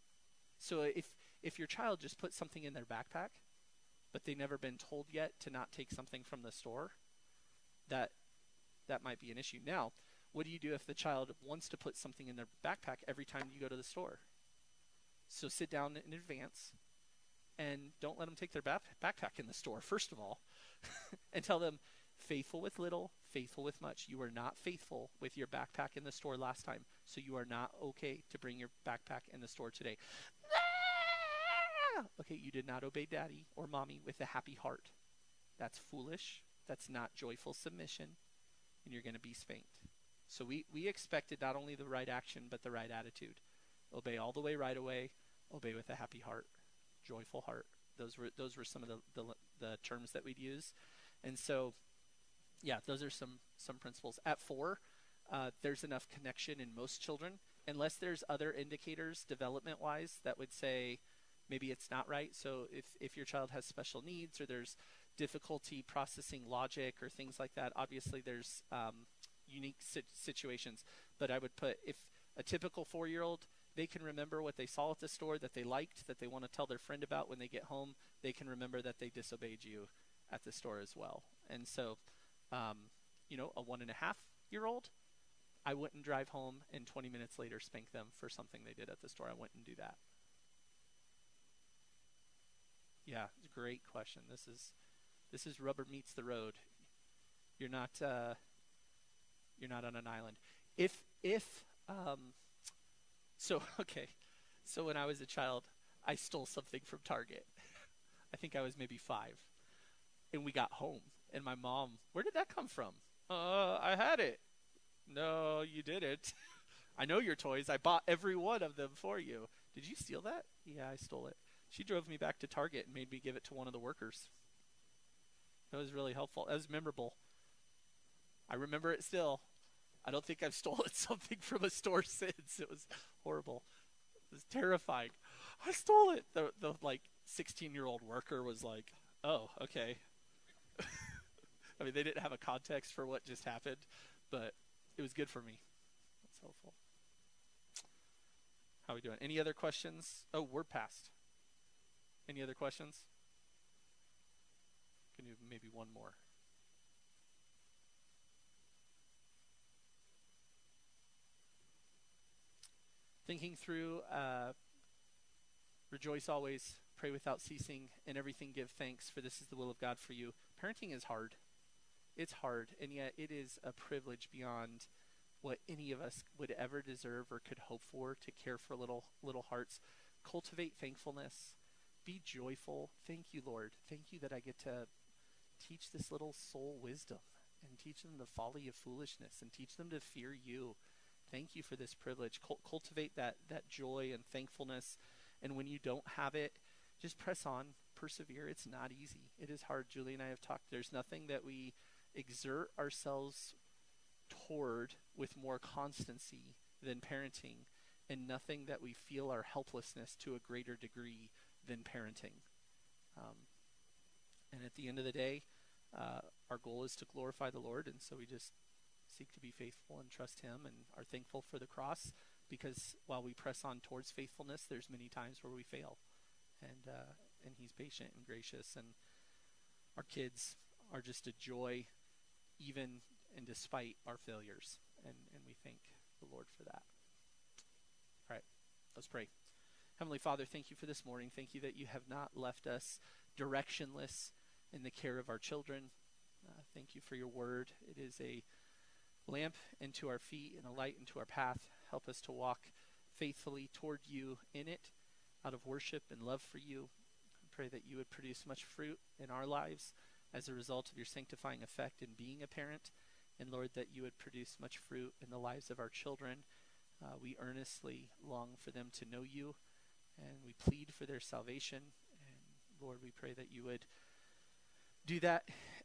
So if, if your child just puts something in their backpack, but they've never been told yet to not take something from the store, that that might be an issue. Now, what do you do if the child wants to put something in their backpack every time you go to the store? So sit down in advance and don't let them take their backpack in the store, first of all, and tell them, faithful with little, faithful with much. You were not faithful with your backpack in the store last time, so you are not okay to bring your backpack in the store today. Ah! okay, you did not obey daddy or mommy with a happy heart. That's foolish. That's not joyful submission, and you're going to be spanked. So we, we expected not only the right action, but the right attitude. Obey all the way right away, obey with a happy heart, joyful heart. Those were those were some of the, the, the terms that we'd use, and so yeah, those are some some principles. At four, uh, there's enough connection in most children, unless there's other indicators development wise that would say maybe it's not right. So if if your child has special needs or there's difficulty processing logic or things like that, obviously there's um, unique situations. But I would put if a typical four year old they can remember what they saw at the store that they liked, that they want to tell their friend about when they get home. They can remember that they disobeyed you at the store as well. And so, um, you know, a one and a half year old, I wouldn't drive home and 20 minutes later spank them for something they did at the store. I wouldn't do that. Yeah, great question. This is this is rubber meets the road. You're not uh, you're not on an island. If if um, so, okay. So when I was a child, I stole something from Target. I think I was maybe five. And we got home. And my mom, where did that come from? Uh, I had it. No, you didn't. I know your toys. I bought every one of them for you. Did you steal that? Yeah, I stole it. She drove me back to Target and made me give it to one of the workers. That was really helpful. That was memorable. I remember it still. I don't think I've stolen something from a store since. It was horrible. It was terrifying. I stole it. The the like 16 year old worker was like, "Oh, okay." I mean, they didn't have a context for what just happened, but it was good for me. That's helpful. How are we doing? Any other questions? Oh, we're past. Any other questions? Can you maybe one more? Thinking through uh, rejoice always, pray without ceasing, and everything give thanks, for this is the will of God for you. Parenting is hard. It's hard, and yet it is a privilege beyond what any of us would ever deserve or could hope for to care for little little hearts. Cultivate thankfulness. Be joyful. Thank you, Lord. Thank you that I get to teach this little soul wisdom and teach them the folly of foolishness and teach them to fear you thank you for this privilege. cultivate that that joy and thankfulness. And when you don't have it, just press on, persevere. It's not easy. It is hard. Julie and I have talked. There's nothing that we exert ourselves toward with more constancy than parenting, and nothing that we feel our helplessness to a greater degree than parenting. Um, and at the end of the day, uh, our goal is to glorify the Lord, and so we just seek to be faithful and trust Him and are thankful for the cross because while we press on towards faithfulness, there's many times where we fail. And, uh, and He's patient and gracious. And our kids are just a joy, even and despite our failures. And, and we thank the Lord for that. All right, let's pray. Heavenly Father, thank you for this morning. Thank you that you have not left us directionless in the care of our children. Uh, thank you for your word. It is a lamp into our feet and a light into our path. Help us to walk faithfully toward you in it, out of worship and love for you. I pray that you would produce much fruit in our lives as a result of your sanctifying effect in being a parent. And Lord, that you would produce much fruit in the lives of our children. Uh, we earnestly long for them to know you, and we plead for their salvation. And Lord, we pray that you would do that.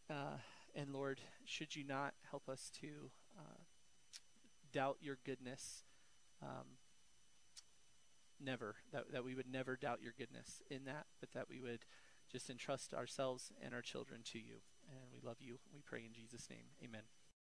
Uh, and Lord, should you not help us to uh, doubt your goodness, um, never, that, that we would never doubt your goodness in that, but that we would just entrust ourselves and our children to you. And we love you. We pray in Jesus' name. Amen.